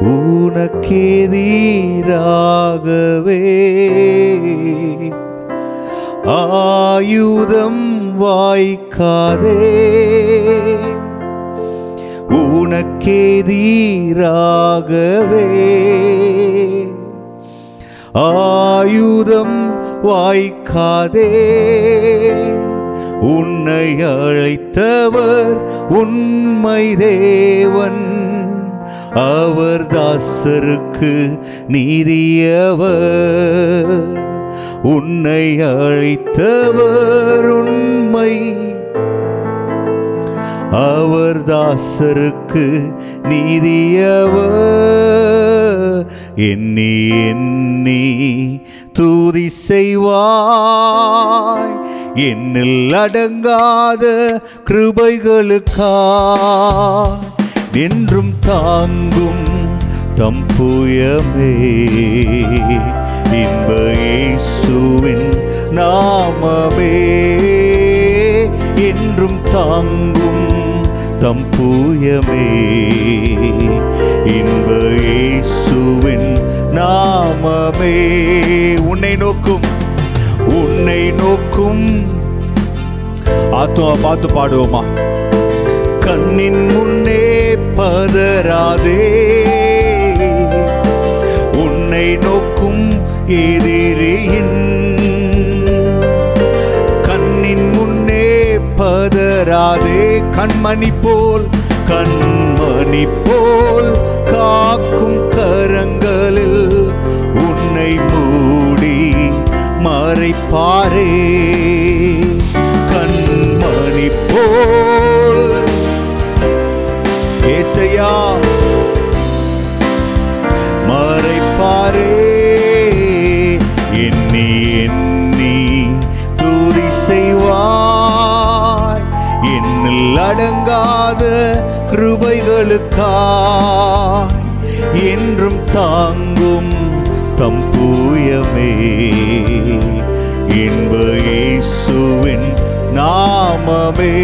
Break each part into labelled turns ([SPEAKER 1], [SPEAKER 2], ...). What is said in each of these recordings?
[SPEAKER 1] உனக்கெதிராகவே ஆயுதம் வாய்க்காதே. உனக்கெதிராகவே ஆயுதம் வாய்க்காதே. உன்னை அழைத்தவர் உண்மை தேவன். அவர் தாசருக்கு நீதியவர். உன்னை அழைத்தவர் உண்மை. அவர் தாசருக்கு நீதியவர். எண்ணி எண்ணி தூதி செய்வாய். என்னில் அடங்காத கிருபைகளுக்கா? என்றும் தாங்கும் தம்புயமே இன்ப இயேசுவின் நாமமே. என்றும் தாங்கும் தம்பூயமே இன்ப இயேசுவின் நாமமே. உன்னை நோக்கும் உன்னை நோக்கும். ஆத்மா பார்த்து பாடுவோமா? கண்ணின் முன்னே பதராதே உன்னை நோக்கும் எதிரியின் கண்ணின் முன்னே பதராதே கண்மணி போல் கண்மணி போல் காக்கும் கரங்களில் உன்னை மூடி. மறைப்பாரே கண்மணி போல். ஏசையா மறைப்பாரே எண்ணி எண்ணி தூதி செய்வாய். என்னில் அடங்காத கிருபைகளுக்கா என்றும் தாங்கும் தம்பூயமே இன்ப இயேசுவின் நாமமே.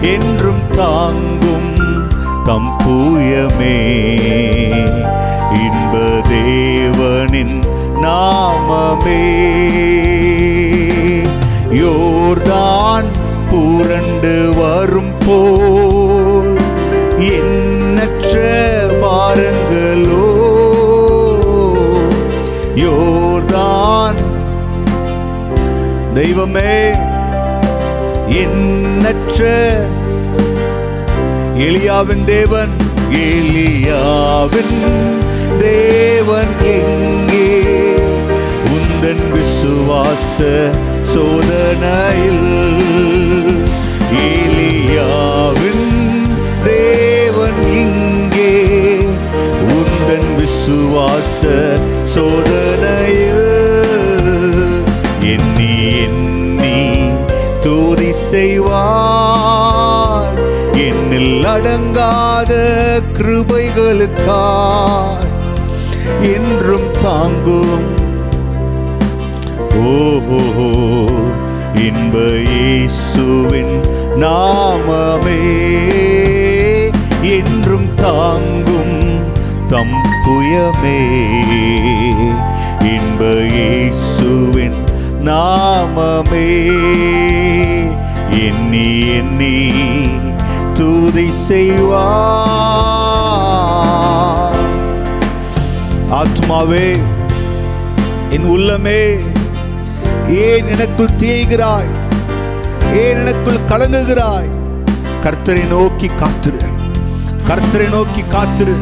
[SPEAKER 1] என்றும் தாங்கும் தம் தூயமே இன்ப தேவனின் நாமமே. யோர்தான் புரண்டு வரும் போல் எண்ணற்ற பாருங்களோ தெய்வமே எண்ணற்ற எலியாவின் தேவன் எலியாவின் தேவன் எங்கே? உந்தன் விசுவாச சோதனையில் எலியாவின் தேவன் இங்கே? உந்தன் விசுவாச சோதனையில் அடங்காத கிருபைகளுக்காய் என்றும் தாங்கும். ஓஹோ இன்ப இயேசுவின் நாமமே. என்றும் தாங்கும் தம் புயமே. இன்ப இயேசுவின் நாமமே. எண்ணி எண்ணி துதி செய்வார். ஆத்மாவே என் உள்ளமே ஏன் எனக்குள் தேய்கிறாய்? ஏன் எனக்குள் கலங்குகிறாய்? கர்த்தரை நோக்கி காத்திரு. கர்த்தரை நோக்கி காத்திரு.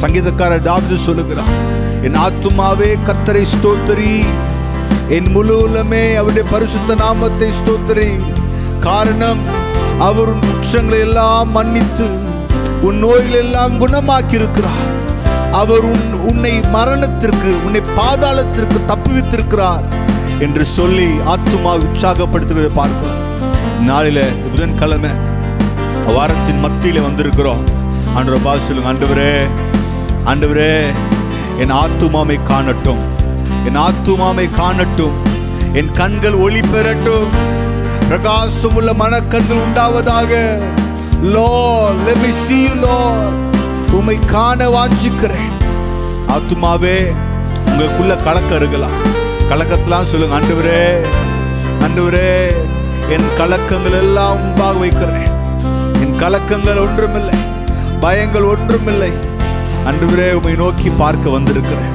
[SPEAKER 1] சங்கீதக்காரர் டாப்து சொல்லுகிறார் என் ஆத்துமாவே கர்த்தரை ஸ்தோத்திரி. என் முழு உள்ளமே அவருடைய பரிசுத்த நாமத்தை ஸ்தோத்திரி. காரணம் அவர் உன் குற்றங்களை எல்லாம் மன்னித்து உன் நோய்கள் எல்லாம் குணமாக்கி இருக்கிறார் அவர் உன் உன்னை மரணத்திற்கு உன்னை பாதாளத்திற்கு தப்புவித்திருக்கிறார் என்று சொல்லி ஆத்துமா உற்சாகப்படுத்துவதை பார்க்கிறோம். நாளில புதன்கிழமை வாரத்தின் மத்தியில் வந்திருக்கிறோம். ஆண்டவர் பார்த்து சொல்லுங்க ஆண்டவரே ஆண்டவரே என் ஆத்துமாமை காணட்டும். என் ஆத்துமாமை காணட்டும். என் கண்கள் ஒளி பெறட்டும். பிரகாசம் உள்ள மனக்கண்கள் உண்டாவதாக. Lo let me see you, Lord. உம்மை காண வாஞ்சிக்கிறேன். ஆத்துமாவே உங்களுக்குள்ள கலக்கம் இருக்கலாம். கலக்கத்தெல்லாம் சொல்லுங்க ஆண்டவரே ஆண்டவரே என் கலக்கங்கள் எல்லாம் உண்டாக வைக்கிறேன். என் கலக்கங்கள் ஒன்றுமில்லை பயங்கள் ஒன்றுமில்லை. அன்றுவரே உமை நோக்கி பார்க்க வந்திருக்கிறேன்.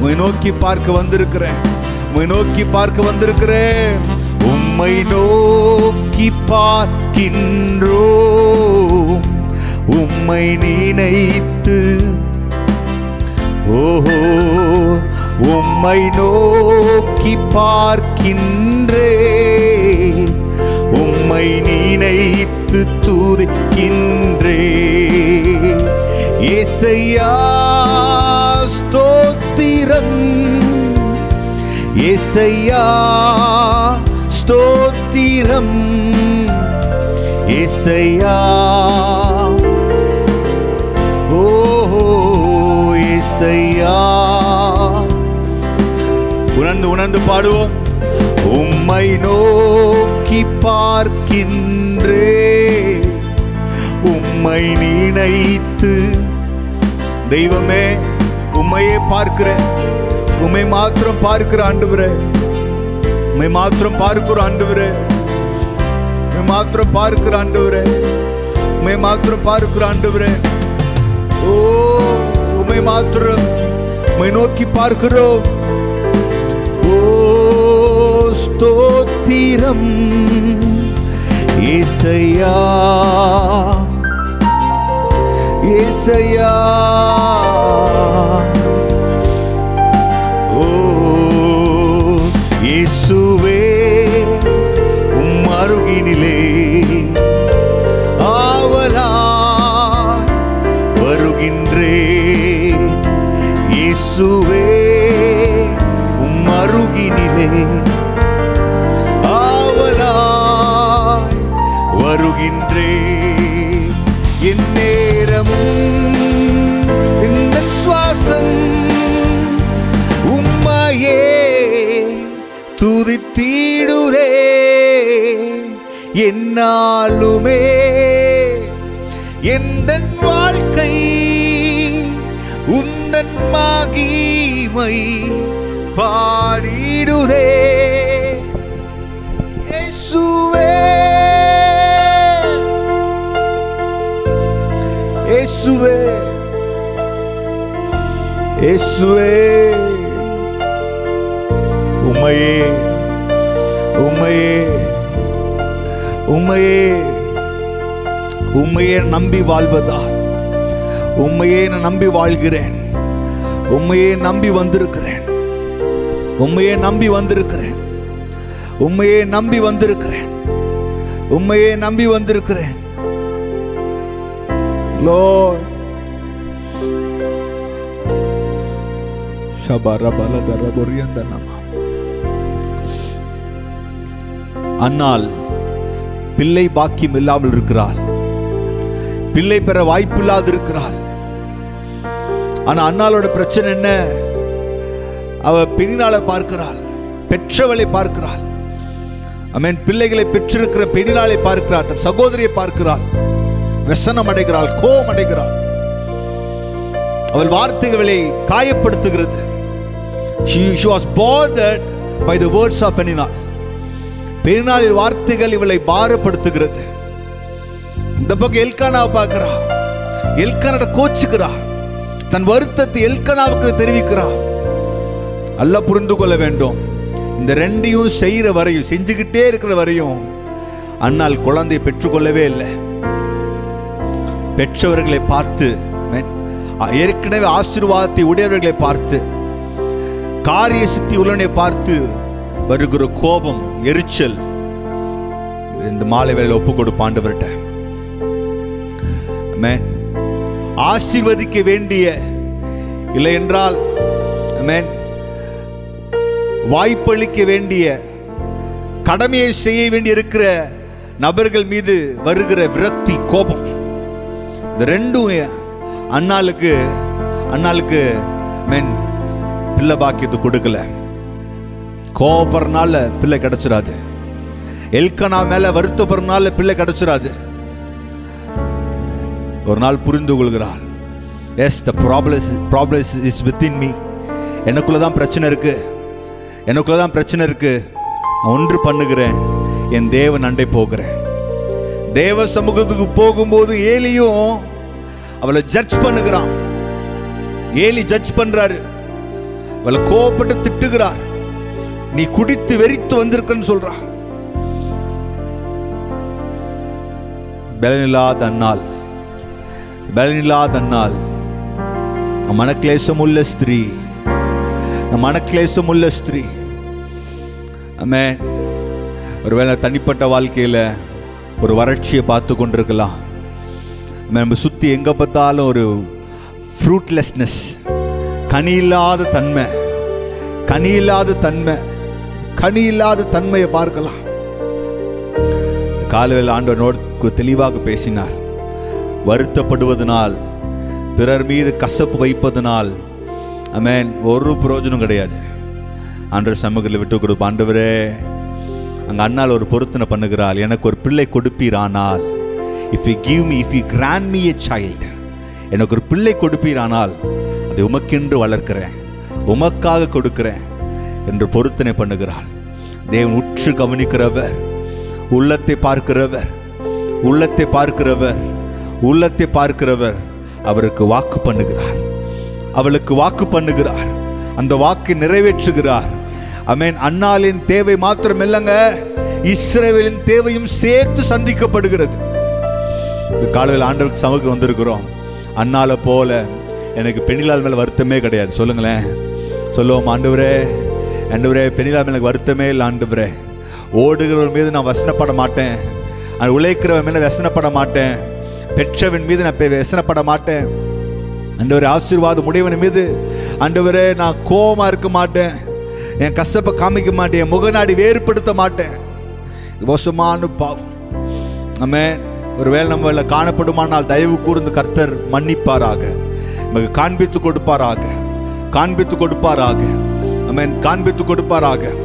[SPEAKER 1] உமை நோக்கி பார்க்க வந்திருக்கிறேன். உம்மை நோக்கி பார்க்க வந்திருக்கிறேன். உம்மை நோக்கி பார்க்கின்றோ? உம்மை நினைத்து ஓஹோ உம்மை நோக்கி பார்க்கின்றே. உம்மை நினைத்து துதிக்கின்றே. ஏசையா ஸ்தோத்திரம். ஏசையா ஸ்தோத்திரம். இசையா ஓஹோ ஏசையா. உணர்ந்து உணர்ந்து பாடுவோம். உம்மை நோக்கி பார்க்கின்றே. உம்மை நினைத்து. தெய்வமே உம்மையே பார்க்கிறேன். உம்மை மாத்திரம் பார்க்கிற ஆண்டு உண்மை மாத்திரம் பார்க்கிற ஆண்டவரே. உண்மை மாத்திரம் பார்க்கிற ஆண்டவரே. உண்மை மாத்திரம் பார்க்கிற ஆண்டவரே. ஓ உண்மை மாத்திரம் உண்மை நோக்கி பார்க்கிறோம் ஓ ஸ்தோத்திரம். ஏசையா ஏசையா. இயேசுவே உம் அருகினிலே. ஆவலாய் வருகின்றே என் நேரமும் இந்த சுவாசம் உம்மையே துதித்தீடுதே. என்னாலுமே என் மகிமை பாடிடுதே. இயேசுவே. இயேசுவே. இயேசுவே. உமையே உமையே உமையே உமையே நம்பி வாழ்வதா? உண்மையே நான் நம்பி வாழ்கிறேன். உண்மையே நம்பி வந்திருக்கிறேன். உண்மையே நம்பி வந்திருக்கிறேன். உண்மையே நம்பி வந்திருக்கிறேன். உண்மையே நம்பி வந்திருக்கிறேன். Lord. ஷபரபலதரபொரியந்தனமா. பிள்ளை பாக்கியம் இல்லாமல் இருக்கிறாள். பிள்ளை பெற வாய்ப்பில்லாது இருக்கிறாள் ஆனால் அண்ணாலோட பிரச்சனை என்ன? அவள் பெண்ணினால பார்க்கிறாள் பெற்றவளை பார்க்கிறாள். அமேன் பிள்ளைகளை பெற்றிருக்கிற பெண்ணினாலை பார்க்கிறாள் தன் சகோதரியை பார்க்கிறாள். வெசனம் அடைகிறாள் கோபம் அடைகிறாள். அவள் வார்த்தைகளை காயப்படுத்துகிறது. பை த வேர்ட்ஸ் ஆஃப் பெண்ணினால் பெருநாளில் வார்த்தைகள் இவளை பாரப்படுத்துகிறது. இந்த பக்கம் எல்கானாவை பார்க்கிறா. எல்கானோட கோச்சுக்கிறா. தன் வருத்தத்தை எல்கனாவுக்கு தெரிவிக்கிறா அல்ல புரிந்து கொள்ள வேண்டும். இந்த ரெண்டையும் செய்கிற வரையும் செஞ்சுக்கிட்டே இருக்கிற வரையும் அன்னால் குழந்தையை பெற்றுக்கொள்ளவே இல்லை. பெற்றவர்களை பார்த்து ஏற்கனவே ஆசீர்வாதத்தை உடையவர்களை பார்த்து காரிய சித்தி உள்ளனை பார்த்து வருகிற கோபம் எரிச்சல் இந்த மாலை வேளையில் ஒப்பு கொடுப்பாண்டவர்கிட்ட மே ஆசீர்வதிக்க வேண்டிய இல்லை என்றால் வாய்ப்பளிக்க வேண்டிய கடமையை செய்ய வேண்டி இருக்கிற நபர்கள் மீது வருகிற விரக்தி கோபம். இந்த ரெண்டும் அண்ணாளுக்கு அண்ணாளுக்கு மென் பிள்ளை பாக்கியத்தை கொடுக்கல. கோபப்படுறனால பிள்ளை கிடைச்சிடாது எல்கனா மேல வருத்தப்படுறனால பிள்ளை கிடச்சிடாது ஒரு நாள் புரிந்து கொள்கிறாள். Yes the problems problems is within me எனக்குள்ள தான் பிரச்சனை இருக்கு. எனக்குள்ள தான் பிரச்சனை இருக்கு. நான் ஒன்று பண்ணுகிறேன். என் தேவன் அண்டை போகிறேன். தேவ சமூகத்துக்கு போகும்போது ஏலியும் அவளை ஜட்ஜ் பண்ணுகிறான். ஏலி ஜட்ஜ் பண்றாரு. அவளை கோபப்பட்டு திட்டுகிறார். நீ குடித்து வெறித்து வந்திருக்கன்னு சொல்றா. பலனில்லாத அன்னால் பலனில்லாத அண்ணால் மனக்லேசமுள்ள ஸ்திரீ மனக்லேசமுள்ள ஸ்திரீ ஆமே ஒருவேளை தனிப்பட்ட வாழ்க்கையில் ஒரு வறட்சியை பார்த்து கொண்டிருக்கலாம். நம்ம சுற்றி எங்கே பார்த்தாலும் ஒரு ஃப்ரூட்லெஸ்னஸ் கனி இல்லாத தன்மை கனி இல்லாத தன்மை கனி இல்லாத தன்மையை பார்க்கலாம். காலவேல ஆண்டவர் நோட் தெளிவாக பேசினார். வருத்தப்படுவதனால் பிறர் மீது கசப்பு வைப்பதனால் அமேன் ஒரு பிரயோஜனம் கிடையாது. ஆண்டவர் சமூகத்தில் விட்டு கொடுப்ப ஆண்டவரே அங்கே அண்ணால் ஒரு பொருத்தனை பண்ணுகிறாள் எனக்கு ஒரு பிள்ளை கொடுப்பீரானால் if you give me if you grant me a child எனக்கு ஒரு பிள்ளை கொடுப்பீரானால் அதை உமக்கென்று வளர்க்கிறேன் உமக்காக கொடுக்கிறேன் என்று பொருத்தனை பண்ணுகிறாள். தேவன் உற்று கவனிக்கிறவர் உள்ளத்தை பார்க்கிறவர் உள்ளத்தை பார்க்கிறவர் உள்ளத்தை பார்க்கிறவர் அவருக்கு வாக்கு பண்ணுகிறார். அவளுக்கு வாக்கு பண்ணுகிறார். அந்த வாக்கை நிறைவேற்றுகிறார். அமேன். அன்னாலின் தேவை மாத்திரம் இல்லைங்க. இஸ்ரேவேலின் தேவையும் சேர்த்து சந்திக்கப்படுகிறது. இந்த காலையில் ஆண்டவருக்கு சமூகம் வந்திருக்கிறோம். அண்ணால போல எனக்கு பெண்ணிலால் மேல வருத்தமே கிடையாது. சொல்லுங்களேன். சொல்லுவோம் ஆண்டவரே. ஆண்டவரே பெண்ணிலால் மேல எனக்கு வருத்தமே இல்லை ஆண்டவரே. ஓடுகிறவர் மீது நான் வசனப்பட மாட்டேன். அது உழைக்கிறவன் மேல வசனப்பட மாட்டேன். பெற்றவன் மீது நான் பெ- வசனப்பட மாட்டேன். ஆண்டவரே ஆசீர்வாதம் உடையவன் மீது. அண்டவரே நான் கோபமாக இருக்க மாட்டேன். என் கஷ்டப்பை காமிக்க மாட்டேன். என் முகநாடி வேறுபடுத்த மாட்டேன். மோசமான பாவம். நம்ம ஒருவேளை நம்மள காணப்படுமானால் தயவு கூர்ந்து கர்த்தர் மன்னிப்பாராக. நமக்கு காண்பித்து கொடுப்பாராக. காண்பித்து கொடுப்பாராக. அமேன் காண்பித்து கொடுப்பாராக.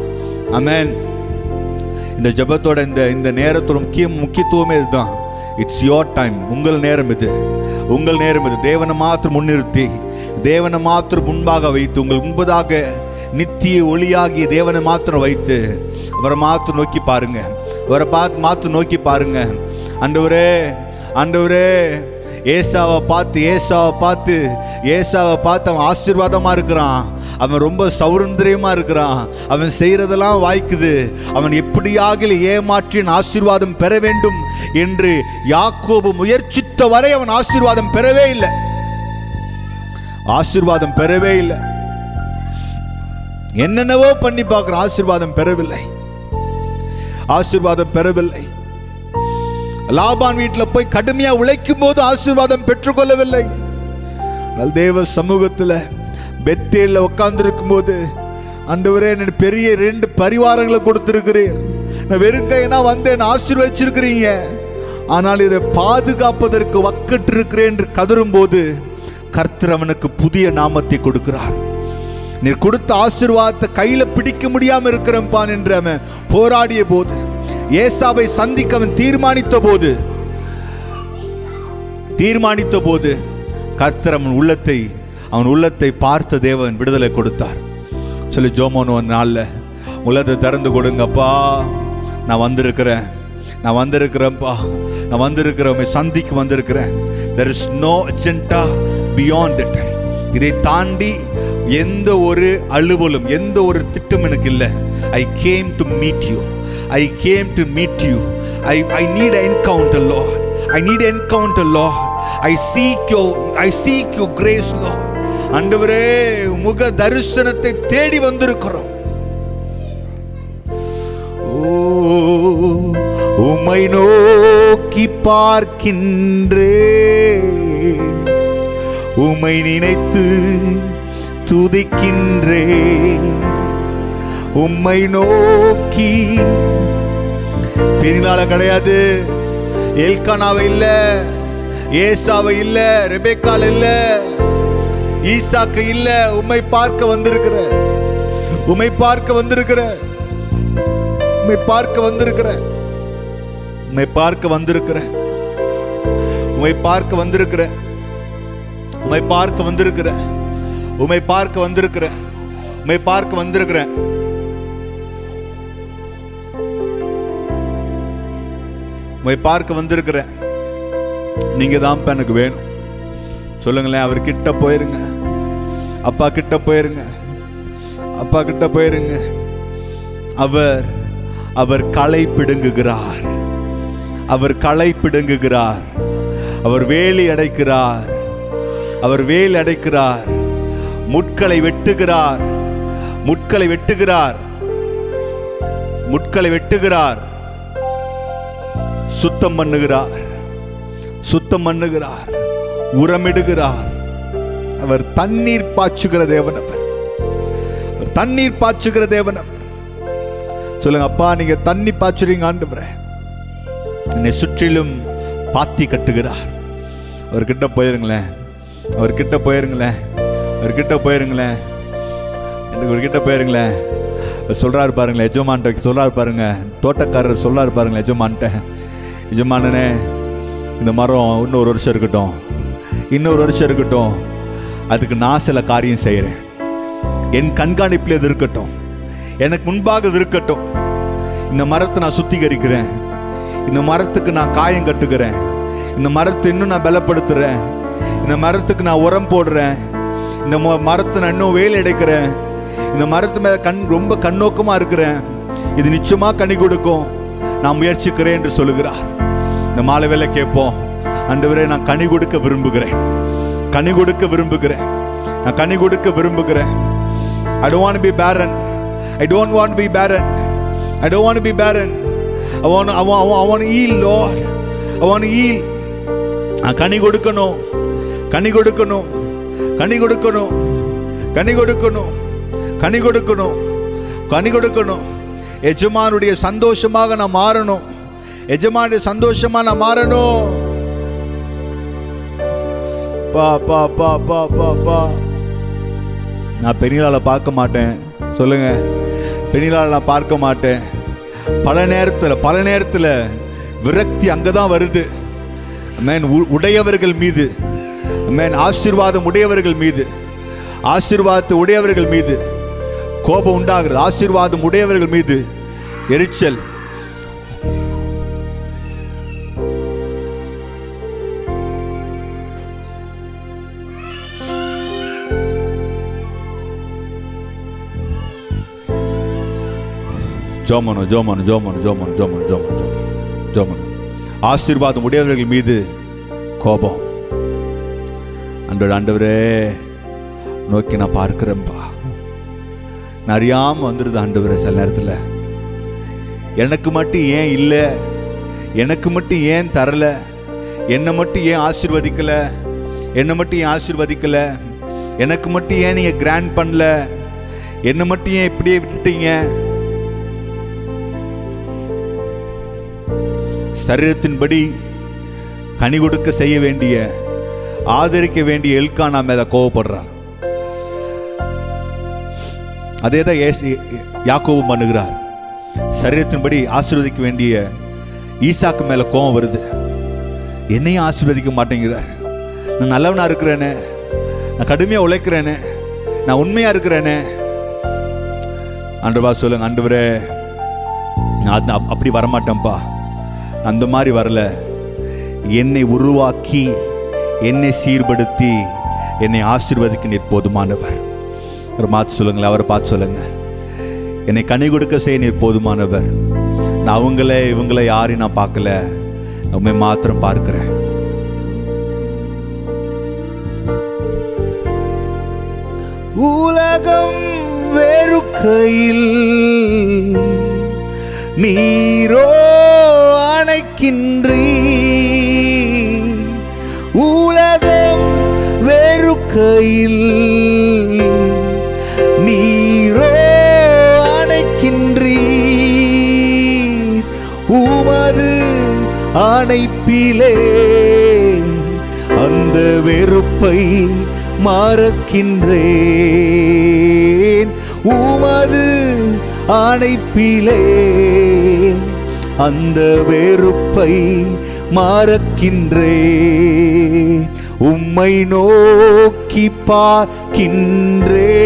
[SPEAKER 1] அமேன் இந்த ஜெபத்தோட இந்த இந்த நேரத்தோட முக்கிய முக்கியத்துவமே இதுதான். இட்ஸ் யோர் டைம் உங்கள் நேரம் இது. உங்கள் நேரம் இது. தேவனை மாத்திரம் முன்னிறுத்தி தேவனை மாத்திரம் முன்பாக வைத்து உங்கள் முன்பதாக நித்திய ஒளியாகிய தேவனை மாத்திரம் வைத்து அவரை மாத்திரம் நோக்கி பாருங்க. அவரை பார்த்து மாத்திரம் நோக்கி பாருங்க. அண்டவரே அண்டவரே ஏசாவை பார்த்து ஏசாவை பார்த்து ஏசாவை பார்த்து அவன் ஆசீர்வாதமாக இருக்கிறான். அவன் ரொம்ப சௌரந்திரியமா இருக்கிறான். அவன் செய்கிறதெல்லாம் வாய்க்குது. அவன் எப்படியாக ஏமாற்றின் ஆசீர்வாதம் பெற வேண்டும் என்று யாக்கோபு முயற்சித்த வரை அவன் ஆசீர்வாதம் பெறவே இல்லை. ஆசீர்வாதம் பெறவே இல்லை. என்னென்னவோ பண்ணி பார்க்குற ஆசீர்வாதம் பெறவில்லை. ஆசீர்வாதம் பெறவில்லை. லாபான் வீட்டில் போய் கடுமையாக உழைக்கும் போது ஆசீர்வாதம் பெற்றுக்கொள்ளவில்லை. தேவ சமூகத்தில் பெத்தேல உட்கார்ந்துருக்கும் போது அண்டவரே எனக்கு பெரிய ரெண்டு பரிவாரங்களை கொடுத்திருக்கிறீர். நான் வெறுங்கைனா வந்தேன் ஆசீர்வச்சிருக்கிறீங்க. ஆனால் இதை பாதுகாப்பதற்கு வக்கட்டு இருக்கிறேன் என்று கதறும் போது கர்த்தர் அவனுக்கு புதிய நாமத்தை கொடுக்கிறார். நீ கொடுத்த ஆசீர்வாதத்தை கையில பிடிக்க முடியாம இருக்கிறப்பான் என்று அவன் போராடிய போது ஏசாவை சந்திக்க அவன் தீர்மானித்த போது தீர்மானித்த போது கர்த்தர் அவன் உள்ளத்தை அவன் உள்ளத்தை பார்த்த தேவன் விடுதலை கொடுத்தார். சொல்லி ஜோமோன் ஒரு நாளில் உள்ளத்தை திறந்து கொடுங்கப்பா. நான் வந்திருக்கிறேன். நான் வந்திருக்கிறேன்ப்பா. நான் வந்திருக்கிறேன். சந்திக்கு வந்திருக்கிறேன். There is no agenda beyond it இதை தாண்டி எந்த ஒரு அலுவலும் எந்த ஒரு திட்டம் எனக்கு இல்லை. I came to meet you I came to meet you I I need encounter Lord I need encounter Lord I seek you I seek you grace Lord அண்டவரே முக தரிசனத்தை தேடி வந்திருக்கிறோம். ஓ உம்மை நோக்கி பார்க்கின்றே உம்மை நினைத்து துதிக்கின்றே உம்மை நோக்கி. பெரினால கிடையாது. எல்கானாவை இல்லை ஏசாவை இல்லை ரெபேக்கால் இல்ல. ஈசாக்கு இல்ல உம்மை பார்க்க வந்திருக்கிற. உம்மை பார்க்க வந்திருக்கிற. உம்மை பார்க்க வந்திருக்கிற. உம்மை பார்க்க வந்திருக்கிற. உம்மை பார்க்க வந்திருக்கிற. உம்மை பார்க்க வந்திருக்கிற. உம்மை பார்க்க வந்திருக்கிற. உம்மை பார்க்க வந்திருக்கிறேன் உம்மை பார்க்க வந்திருக்கிறேன் நீங்க தான் எனக்கு வேணும். சொல்லுங்களேன் அவர் கிட்ட போயிருங்க. அப்பா கிட்ட போயிருங்க. அப்பா கிட்ட போயிருங்க. அவர் அவர் களை பிடுங்குகிறார். அவர் களை பிடுங்குகிறார். அவர் வேலி அடைக்கிறார். அவர் வேலி அடைக்கிறார். முட்களை வெட்டுகிறார். முட்களை வெட்டுகிறார். முட்களை வெட்டுகிறார். சுத்தம் பண்ணுகிறார். சுத்தம் பண்ணுகிறார். உரமிடுகிறார். அவர் தண்ணீர் பாய்ச்சுகிற தேவன் அவர். தண்ணீர் பாய்ச்சுகிற தேவன் அவர். சொல்லுங்க அப்பா நீங்க தண்ணி பாய்ச்சுறீங்க ஆண்டவரே. என்னை சுற்றிலும் பாத்தி கட்டுகிறார். அவர்கிட்ட போயிருங்களேன். அவர்கிட்ட போயிருங்களேன். அவர்கிட்ட போயிருங்களேன். எனக்கு அவர்கிட்ட போயிருங்களேன். சொல்றாரு பாருங்களேன் எஜமான்ட்ட சொல்றாரு பாருங்க. தோட்டக்காரர் சொல்றாரு பாருங்களேன் எஜமான்ட்ட எஜமானனே இந்த மரம் இன்னொரு வருஷம் இருக்கட்டும். இன்னொரு வருஷம் இருக்கட்டும். அதுக்கு நான் சில காரியம் செய்கிறேன் என் கண்காணிப்பில் இது இருக்கட்டும். எனக்கு முன்பாக இது இருக்கட்டும். இந்த மரத்தை நான் சுத்திகரிக்கிறேன். இந்த மரத்துக்கு நான் காயம் கட்டுக்கிறேன் இந்த மரத்தை இன்னும் நான் பலப்படுத்துகிறேன் இந்த மரத்துக்கு நான் உரம் போடுறேன். இந்த மரத்தை நான் இன்னும் வேலை அடைக்கிறேன். இந்த மரத்து மேல கண் ரொம்ப கண்ணோக்கமாக இருக்கிறேன். இது நிச்சயமா கனி கொடுக்கும். நான் முயற்சிக்கிறேன் என்று சொல்லுகிறார். இந்த மாலை வேலை கேட்போம் அன்று நான் கனி கொடுக்க விரும்புகிறேன். கனி கொடுக்க விரும்புகிறேன். நான் கனி கொடுக்க விரும்புகிறேன். ஐ டோன்ட் பி பேரன் ஐ டோன்ட் வாண்ட் பி பேரன் ஐ டோன்ட் பி பேரன் அவன் அவன் அவன் அவன் ஈல் லோர் அவன் ஈல் நான் கனி கொடுக்கணும். கனி கொடுக்கணும். கனி கொடுக்கணும். கனி கொடுக்கணும். கனி கொடுக்கணும். கனி கொடுக்கணும். எஜமானுடைய சந்தோஷமாக நான் மாறணும். எஜமானுடைய சந்தோஷமாக நான் மாறணும். பா பா பா பா பா பா. நான் பெரியலாளை பார்க்க மாட்டேன். சொல்லுங்க. பெரியலாளை நான் பார்க்க மாட்டேன். பல நேரத்தில் பல நேரத்தில் விரக்தி அங்கே தான் வருது மேன் உடையவர்கள் மீது. மேன் ஆசீர்வாதம் உடையவர்கள் மீது. ஆசீர்வாதத்தை உடையவர்கள் மீது. கோபம் உண்டாகிறது. ஆசீர்வாதம் உடையவர்கள் மீது. எரிச்சல். ஜோமனு ஜோமனு ஜோமனு ஜோமனு ஜோமனு ஜோமனு ஜோமனு ஜோமனு. ஆசீர்வாதம் உடையவர்கள் மீது கோபம். அன்றோட ஆண்டவரே நோக்கி நான் பார்க்கிறேன்ப்பா நான் அறியாமல் வந்துடுது ஆண்டவரே சில நேரத்தில். எனக்கு மட்டும் ஏன் இல்லை? எனக்கு மட்டும் ஏன் தரல? என்னை மட்டும் ஏன் ஆசீர்வதிக்கல? என்னை மட்டும் ஏன் ஆசீர்வதிக்கல? எனக்கு மட்டும் ஏன் நீங்க கிராண்ட் பண்ணல? என்னை மட்டும் ஏன் இப்படியே விட்டுட்டீங்க? சரீரத்தின்படி கனி கொடுக்க செய்ய வேண்டிய ஆதரிக்க வேண்டிய எல்கானா மேல கோவப்படுறார். அதே தான் யாக்கோவும் பண்ணுகிறார். சரீரத்தின்படி ஆசீர்வதிக்க வேண்டிய ஈசாக்கு மேல கோபம் வருது. என்னையும் ஆசீர்வதிக்க மாட்டேங்கிறார். நான் நல்லவனா இருக்கிறேனே நான் கடுமையா உழைக்கிறேனே நான் உண்மையா இருக்கிறேனே. ஆண்டவா சொல்லுங்க ஆண்டவரே நான் அப்படி வரமாட்டேன்ப்பா. அந்த மாதிரி வரல. என்னை உருவாக்கி என்னை சீர்படுத்தி என்னை ஆசீர்வதிக்க நீர் போதுமானவர். ஒரு மாற்று சொல்லுங்களேன் அவரை பார்த்து சொல்லுங்க. என்னை கனி கொடுக்க செய்ய நீர் போதுமானவர். நான் அவங்கள இவங்கள யாரையும் நான் பார்க்கல. உண்மை மாத்திரம் பார்க்கிறேன். உலகம் வெறுக்கையில் நீரோ அணைக்கின்றீ உலகம் வெறுக்கையில் நீரோ அணைக்கின்றீ. உமது அணைப்பிலே அந்த வெறுப்பை மறக்கின்றேன். உமது அணைப்பிலே அந்த வெறுப்பை மறக்கின்றே. உம்மை நோக்கி பார்க்கின்றே.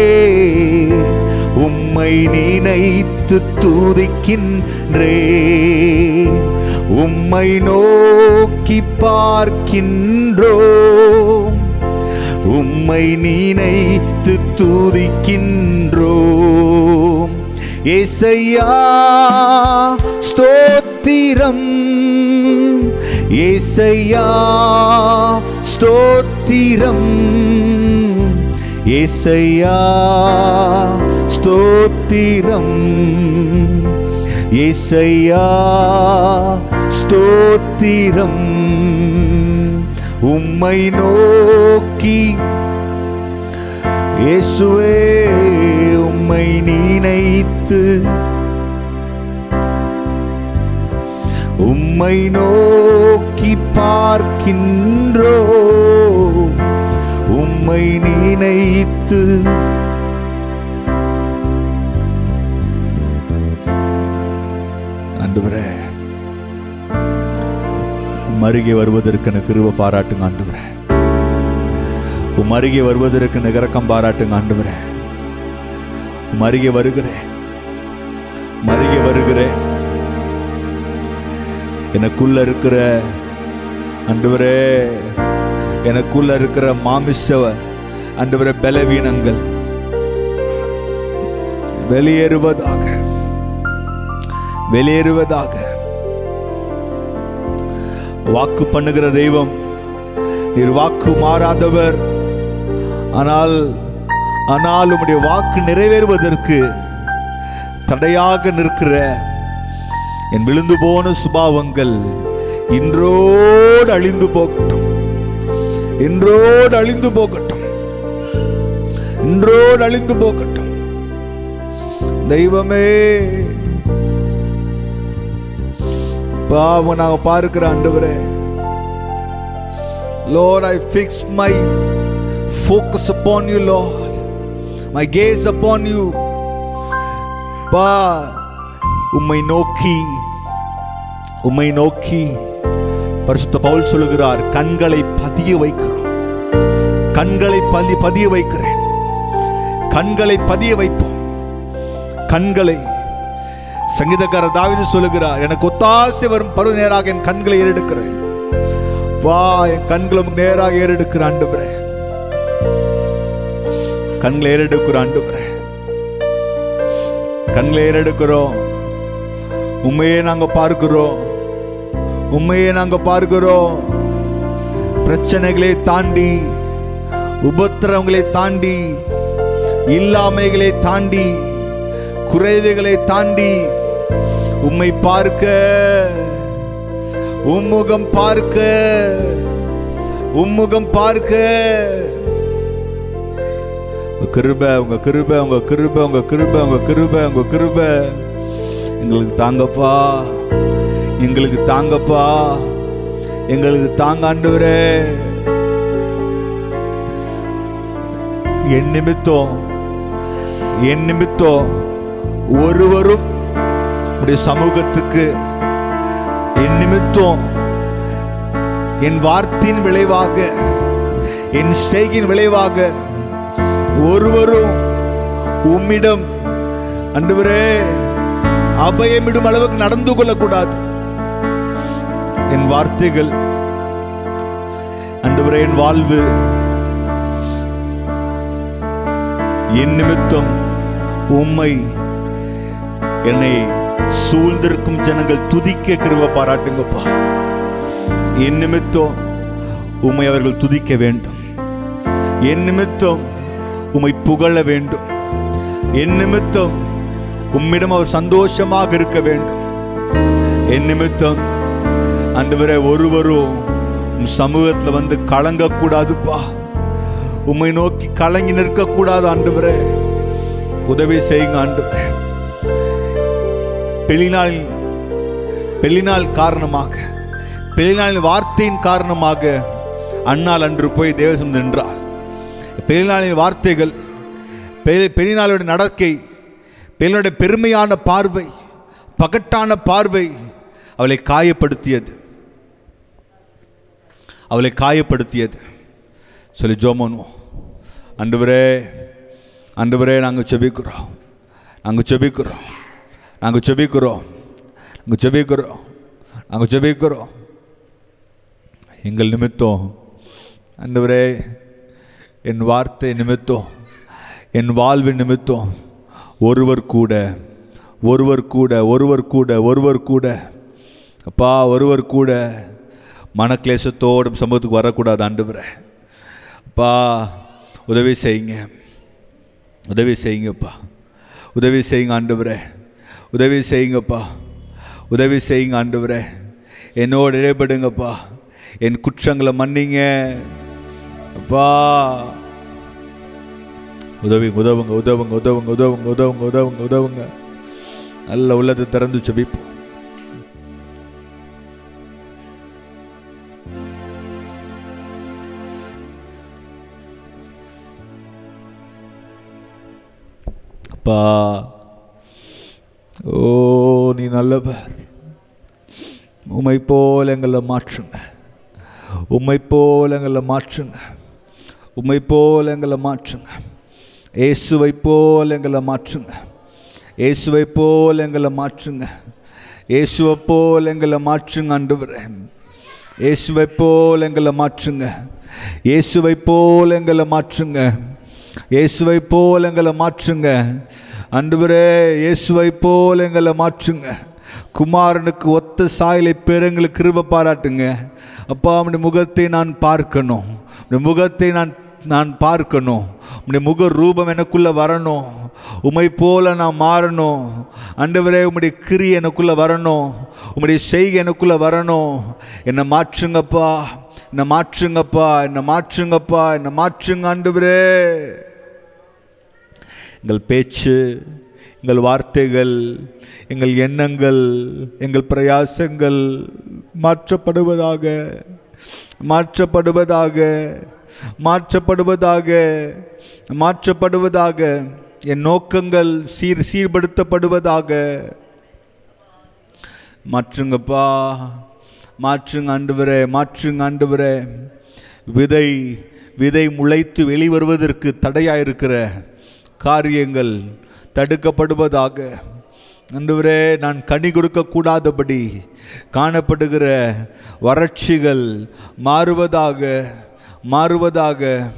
[SPEAKER 1] உம்மை நினைத்து துதிக்கின்றே. உம்மை நோக்கி பார்க்கின்றோம் உம்மை நினைத்து துதிக்கின்றோம் ஏசையா ஸ்தோத்திரம். ஏசையா ஸ்தோத்திரம். ஏசையா ஸ்தோத்திரம். ஏசையா ஸ்தோத்திரம். உம்மை நோக்கி. இயேசுவே. உம்மை நினைத்து உம்மை நோக்கி பார்க்கின்றோ உம்மை நினைத்து ஆண்டவரே உம் அருகே வருவதற்கு எனக்கு கிருப பாராட்டுங்க வரேன் உம் அருகே வருவதற்கு நிகரக்கம் பாராட்டுங்க வரேன் உம் வருகிறேன் உம் வருகிறேன் எனக்குள்ள இருக்கிற அன்றுவரே எனக்குள்ள இருக்கிற மாமிச அன்றுவர பலவீனங்கள் வெளியேறுவதாக வெளியேறுவதாக. வாக்கு பண்ணுகிற தெய்வம் நீர் வாக்கு மாறாதவர். ஆனால் ஆனால் உம்முடைய வாக்கு நிறைவேறுவதற்கு தடையாக நிற்கிற என் விழுந்து போன சுபாவங்கள் இன்றோடு அழிந்து போகட்டும். இன்றோடு அழிந்து போகட்டும். இன்றோடு அழிந்து போகட்டும். தெய்வமே பாவம் நாங்க பார்க்கிற ஆண்டவரே. Lord, I fix my focus upon you, Lord. My gaze upon you பா உம்மை நோக்கி உம்மை நோக்கி. பரிசுத்த பவுல் சொல்லுகிறார் கண்களை பதிய வைக்கிறோம். கண்களை பதி பதிய வைக்கிறேன். கண்களை பதிய வைப்போம். கண்களை. சங்கீதக்கார தாவிது சொல்லுகிறார் எனக்கு ஒத்தாசை வரும் பருவ நேராக என் கண்களை ஏறெடுக்கிறேன். வா என் கண்களும் நேராக ஏறெடுக்கிற ஆண்டுகிறேன் கண்களை ஏறெடுக்கிற ஆண்டுகிறேன் கண்களை ஏறெடுக்கிறோம். உண்மையே நாங்க பார்க்கிறோம். உண்மையே நாங்க பார்க்கிறோம். பிரச்சனைகளை தாண்டி உபத்திரவங்களை தாண்டி இல்லாமைகளை தாண்டி குறைவுகளை தாண்டி உம்மை பார்க்க உம்முகம் பார்க்க உம்முகம் பார்க்க கிருப கிருபை உங்க கிருப உங்க கிருப உங்க கிருப உங்க கிருப உங்க கிருப. எங்களுக்கு தாங்கப்பா. எங்களுக்கு தாங்கப்பா. எங்களுக்கு தாங்காண்டவரே என் நிமித்தம் என் நிமித்தம் ஒருவரும் உடைய சமூகத்துக்கு என் நிமித்தம் என் வார்த்தையின் விளைவாக என் செய்கின் விளைவாக ஒருவரும் உம்மிடம் அன்றுவரே அபயமிடும் அளவுக்கு நடந்து கொள்ளக்கூடாது. என் வார்த்தைகள் அன்றுவரே என் வாழ்வு என் நிமித்தம் உம்மை என்னை சூழ்ந்திருக்கும் ஜனங்கள் துதிக்க கிருவ பாராட்டுங்கப்பா. என் நிமித்தம் உம்மை அவர்கள் துதிக்க வேண்டும். என் நிமித்தம் உம்மை புகழ வேண்டும். என் நிமித்தம் உம்மிடம் அவர் சந்தோஷமாக இருக்க வேண்டும். என் நிமித்தம் அன்றுவரை ஒருவரும் உம் வந்து கலங்கக்கூடாதுப்பா. உம்மை நோக்கி கலங்கி நிற்கக்கூடாது ஆண்டவரே உதவி செய்யுங்க ஆண்டவரே பெளிநாளின் பெளிநாள் காரணமாக பெளிநாளின் வார்த்தையின் காரணமாக அண்ணால் அன்று போய் தேவசம் நின்றாள். பெரியநாளின் வார்த்தைகள் பெரிய பெரியநாளுடைய நடக்கை பெரியனுடைய பெருமையான பார்வை பகட்டான பார்வை அவளை காயப்படுத்தியது. அவளை காயப்படுத்தியது. சொல்லி ஜோமனுவோம் அன்று அண்டுவரே நாங்கள் செபிக்கிறோம். நாங்கள் செபிக்கிறோம். நாங்கள் செபிக்கிறோம். நாங்கள் செபிக்கிறோம். நாங்கள் செபிக்கிறோம். எங்கள் நிமித்தம் அன்றுவரே என் வார்த்தை நிமித்தம் என் வாழ்வு நிமித்தம். ஒருவர் கூட ஒருவர் கூட ஒருவர் கூட ஒருவர் கூட. அப்பா ஒருவர் கூட. மனக்லேசத்தோடும் சமூகத்துக்கு வரக்கூடாது ஆண்டவரே. அப்பா உதவி செய்யுங்க. உதவி செய்யுங்கப்பா. உதவி செய்யுங்க ஆண்டுவரே. உதவி செய்யுங்கப்பா. உதவி செய்யுங்க ஆண்டுவரே. என்னோடு இடைப்படுங்கப்பா. என் குற்றங்களை மன்னிங்க. அப்பா உதவிங்க உதவுங்க உதவுங்க உதவுங்க உதவுங்க உதவுங்க உதவுங்க உதவுங்க. நல்ல உள்ளத்தை திறந்து செபிப்போம் அப்பா ஓ நீ நல்லவர். உம்மை போல் எங்களை மாற்றுங்க. உம்மை போல் எங்களை மாற்றுங்க. உம்மை போல் எங்களை மாற்றுங்க. இயேசுவை போல் எங்களை மாற்றுங்க. இயேசுவை போல் எங்களை மாற்றுங்க. இயேசுவை போல் எங்களை மாற்றுங்க ஆண்டவரே. இயேசுவை போல் எங்களை மாற்றுங்க. இயேசுவை போல் எங்களை மாற்றுங்க. இயேசுவை போல் எங்களை மாற்றுங்க. அன்றுவரே இயேசுவை போல் எங்களை மாற்றுங்க. குமாரனுக்கு ஒத்த சாயலை பெருங்களுக்கு கிருப பாராட்டுங்க. அப்பா அவனுடைய முகத்தை நான் பார்க்கணும். முகத்தை நான் நான் பார்க்கணும். உம்முடைய முக ரூபம் எனக்குள்ளே வரணும். உமை போல நான் மாறணும். அண்டவரே உம்முடைய கிரி எனக்குள்ளே வரணும். உம்முடைய செய்கை எனக்குள்ளே வரணும். என்னை மாற்றுங்கப்பா என்னை மாற்றுங்கப்பா என்னை மாற்றுங்கப்பா என்னை மாற்றுங்க ஆண்டவரே. எங்கள் பேச்சு எங்கள் வார்த்தைகள் எங்கள் எண்ணங்கள் எங்கள் பிரயாசங்கள் மாற்றப்படுவதாக மாற்றப்படுவதாக மாற்றப்படுவதாக மாற்றப்படுவதாக என் நோக்கங்கள் சீர் சீர்படுத்தப்படுவதாக. மாற்றுங்கப்பா மாற்றுங்க ஆண்டவரே மாற்றுங்க ஆண்டவரே. விதை விதை முளைத்து வெளிவருவதற்கு தடையாக இருக்கிற காரியங்கள் தடுக்கப்படுவதாக. அன்றுவரே நான் கனி கொடுக்கக்கூடாதபடி காணப்படுகிற வறட்சிகள் மாறுவதாக. மாறுவதாக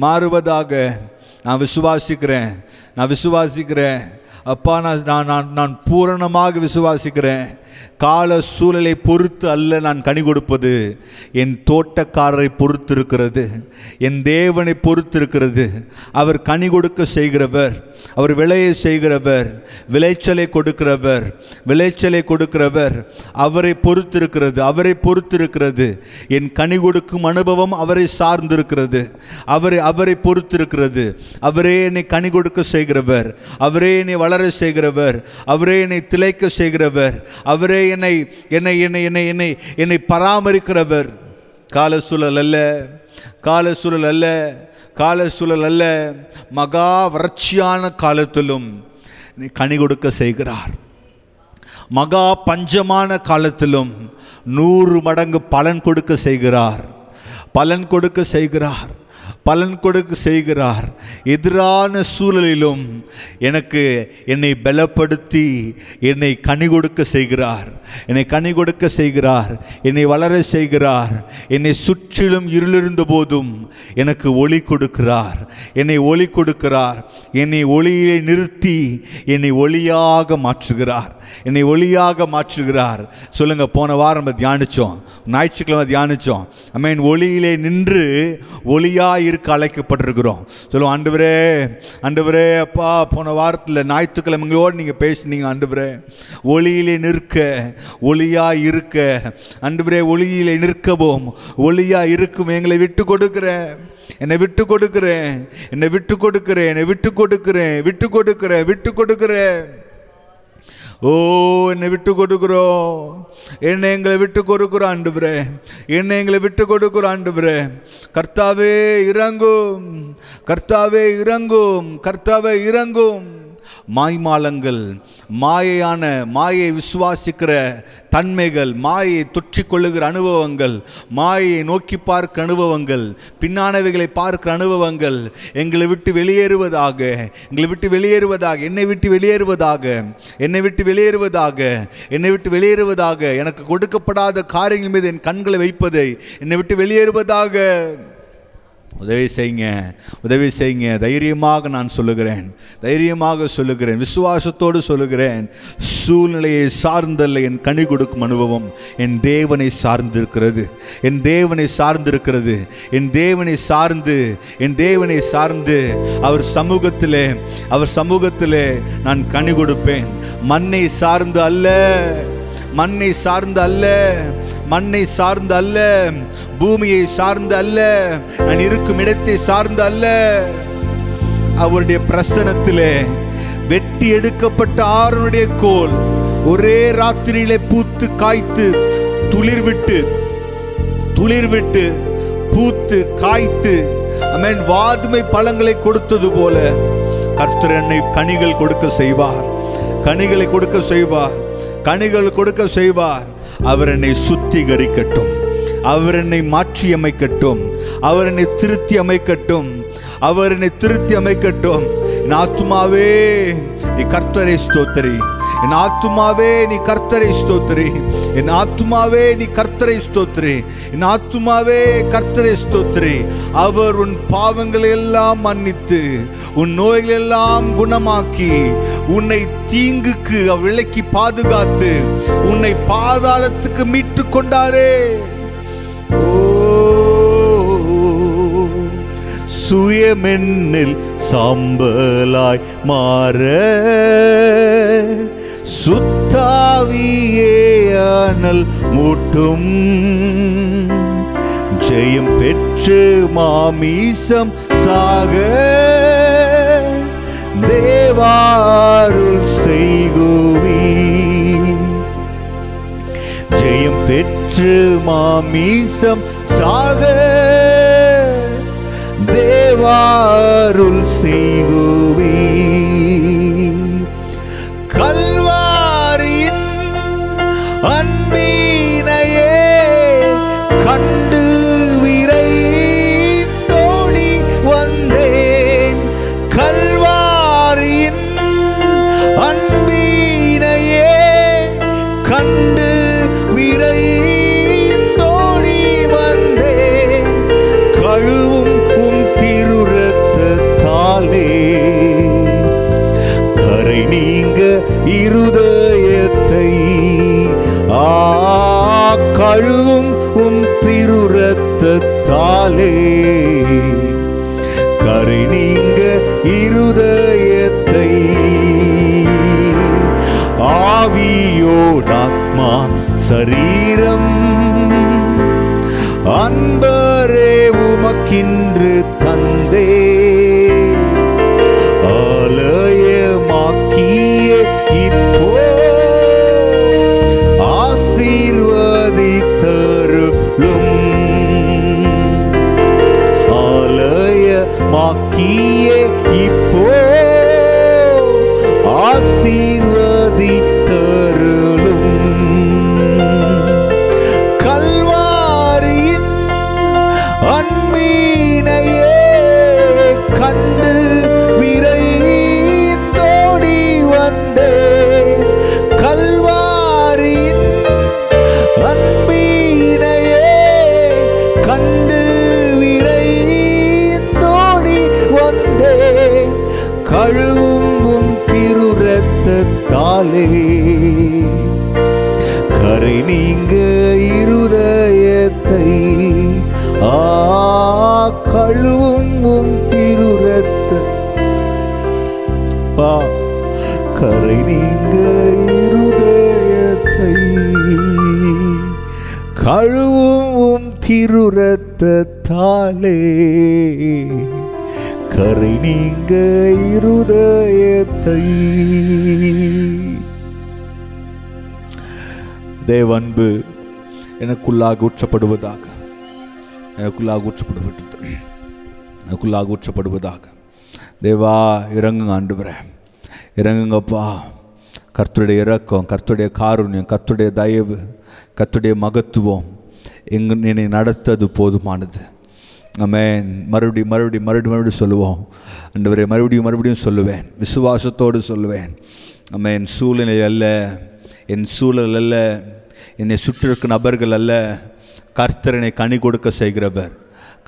[SPEAKER 1] மாறுவதாக நான் விசுவாசிக்கிறேன். நான் விசுவாசிக்கிறேன். அப்பா நான் நான் நான் நான் பூரணமாக விசுவாசிக்கிறேன். கால சூழலை பொறுத்து அல்ல நான் கனி கொடுப்பது. என் தோட்டக்காரரை பொறுத்து இருக்கிறது என் தேவனை பொறுத்து இருக்கிறது அவர் கனி கொடுக்க செய்கிறவர். அவர் விளையை செய்கிறவர். விளைச்சலை கொடுக்கிறவர். விளைச்சலை கொடுக்கிறவர். அவரை பொறுத்திருக்கிறது. அவரை பொறுத்திருக்கிறது. என் கனி கொடுக்கும் அனுபவம் அவரை சார்ந்திருக்கிறது. அவரை அவரை பொறுத்திருக்கிறது. அவரே என்னை கனி கொடுக்க செய்கிறவர். அவரே என்னை வளர செய்கிறவர். அவரே என்னை திளைக்க செய்கிறவர். அவர் என்னை என்னை என்னை என்னை என்னை என்னை பராமரிக்கிறவர். கால சூழல் அல்ல கால சூழல் அல்ல கால சூழல் அல்ல. மகா வறட்சியான காலத்திலும் கனி கொடுக்க செய்கிறார். மகா பஞ்சமான காலத்திலும் நூறு மடங்கு பலன் கொடுக்க செய்கிறார். பலன் கொடுக்க செய்கிறார். பலன் கொடுக்க செய்கிறார். எதிரான சூழலிலும் எனக்கு என்னை பலப்படுத்தி என்னை கனி கொடுக்க செய்கிறார். என்னை கனி கொடுக்க செய்கிறார். என்னை வளர செய்கிறார். என்னை சுற்றிலும் இருளிருந்த போதும் எனக்கு ஒளி கொடுக்கிறார். என்னை ஒளி கொடுக்கிறார். என்னை ஒளியை நிறுத்தி என்னை ஒளியாக மாற்றுகிறார். என்னை ஒளியாக மாற்றுகிறார். சொல்லுங்க போன வாரம் நம்ம தியானிச்சோம். ஞாயிற்றுக்கிழமை தியானிச்சோம். ஐ மீன் ஒளியிலே நின்று ஒளியாக இருக்க அழைக்கப்பட்டிருக்கிறோம். சொல்லுவோம் ஆண்டவரே ஆண்டவரே அப்பா போன வாரத்தில் ஞாயிற்றுக்கிழமைங்களோடு நீங்கள் பேசுனீங்க ஆண்டவரே. ஒளியிலே நிற்க ஒளியாக இருக்க. ஆண்டவரே ஒளியிலே நிற்கவும் ஒளியாக இருக்கும். எங்களை விட்டு கொடுக்குற என்னை விட்டு கொடுக்குறேன் என்னை விட்டு கொடுக்குறேன் என்னை விட்டு கொடுக்குறேன் விட்டு கொடுக்குறேன் விட்டு கொடுக்குறேன் ஓ என்னை விட்டு கொடுக்குறோம். என்னை எங்களை விட்டு கொடுக்குறோம் ஆண்டுபுரே என்னை எங்களை விட்டு கொடுக்குறோம் ஆண்டுபுரே கர்த்தாவே இறங்கும். கர்த்தாவே இறங்கும். கர்த்தாவே இறங்கும். மாய்மாலங்கள் மாயையான மாயை விசுவாசிக்கிற தன்மைகள் மாயை தொற்றிக்கொள்ளுகிற அனுபவங்கள் மாயை நோக்கி பார்க்க அனுபவங்கள் பின்னானவைகளை பார்க்கிற அனுபவங்கள் எங்களை விட்டு வெளியேறுவதாக எங்களை விட்டு வெளியேறுவதாக என்னை விட்டு வெளியேறுவதாக என்னை விட்டு வெளியேறுவதாக என்னை விட்டு வெளியேறுவதாக எனக்கு கொடுக்கப்படாத காரியங்கள் மீது என் கண்களை வைப்பதை என்னை விட்டு வெளியேறுவதாக. உதவி செய்யுங்க உதவி செய்யுங்க. தைரியமாக நான் சொல்லுகிறேன் தைரியமாக சொல்லுகிறேன் விசுவாசத்தோடு சொல்லுகிறேன். சூழ்நிலையை சார்ந்தல்ல என் கனி கொடுக்கும் அனுபவம் என் தேவனை சார்ந்திருக்கிறது. என் தேவனை சார்ந்திருக்கிறது. என் தேவனை சார்ந்து என் தேவனை சார்ந்து அவர் சமூகத்திலே அவர் சமூகத்திலே நான் கனி கொடுப்பேன். மண்ணை சார்ந்து அல்ல மண்ணை சார்ந்து அல்ல. மண்ணை சார்ந்து அல்ல பூமியை சார்ந்து அல்ல நான் இருக்கும் இடத்தை சார்ந்து அல்ல. அவருடைய பிரசனத்திலே வெட்டி எடுக்கப்பட்ட ஆறுனுடைய கோல் ஒரே ராத்திரியிலே பூத்து காய்த்து துளிர் விட்டு துளிர் விட்டு பூத்து காய்த்து அமேன் வாதுமை பழங்களை கொடுத்தது போல கர்த்தர் என்னை கனிகள் கொடுக்க செய்வார். கனிகளை கொடுக்க செய்வார். கனிகள் கொடுக்க செய்வார். அவர் என்னை சுத்திகரிக்கட்டும். அவர் என்னை மாற்றி அமைக்கட்டும் அவர் என்னை திருத்தி அமைக்கட்டும் அவர் என்னை திருத்தி அமைக்கட்டும் என் ஆத்துமாவே நீ கர்த்தரை ஸ்தோத்திரி. என் ஆத்துமாவே நீ கர்த்தரை ஸ்தோத்திரி. என் ஆத்துமாவே நீ கர்த்தரை ஸ்தோத்ரி என் ஆத்துமாவே கர்த்தரை ஸ்தோத்ரி அவர் உன் பாவங்களை எல்லாம் மன்னித்து உன் நோய்களை எல்லாம் குணமாக்கி உன்னை தீங்குக்கு விலக்கி பாதுகாத்து உன்னை பாதாளத்துக்கு மீட்டு கொண்டாரே. சுயமென்னில் சாம்பலாய் மாற. சுத்தாவியே அனல் மூட்டும். ஜெயம் பெற்று மாமீசம் சாக. தேவாருள் செய்குவி. ஜெயம் பெற்று மாமீசம் சாக. தேவாருள் செய்குவீ. கரை நீங்க இருதயத்தை ஆ கழுவும் திருரத்த. பா கரை நீங்க இருதயத்தை கழுவும் திருரத்தாலே கரை நீங்க இருதயத்தை தேவன்பு எனக்குள்ளாக ஊற்றப்படுவதாக. எனக்குள்ளாக ஊற்றப்படுவது எனக்குள்ளாக ஊற்றப்படுவதாக. தேவா இறங்குங்க ஆண்டுவரே. இறங்குங்கப்பா கர்த்துடைய இறக்கம் கர்த்துடைய காருண்யம் கர்த்துடைய தயவு கர்த்துடைய மகத்துவம் எங்கு என்னை நடத்தது போதுமானது. நம்ம மறுபடியும் மறுபடியும் மறுபடியும் மறுபடியும் சொல்லுவோம். அண்டவரே மறுபடியும் மறுபடியும் சொல்லுவேன். விசுவாசத்தோடு சொல்லுவேன். நம்ம என் சூழ்நிலை அல்ல. என் சூழல் அல்ல. என்னை சுற்றிருக்கும் நபர்கள் அல்ல. கர்த்தரனை கனி கொடுக்க செய்கிறவர்.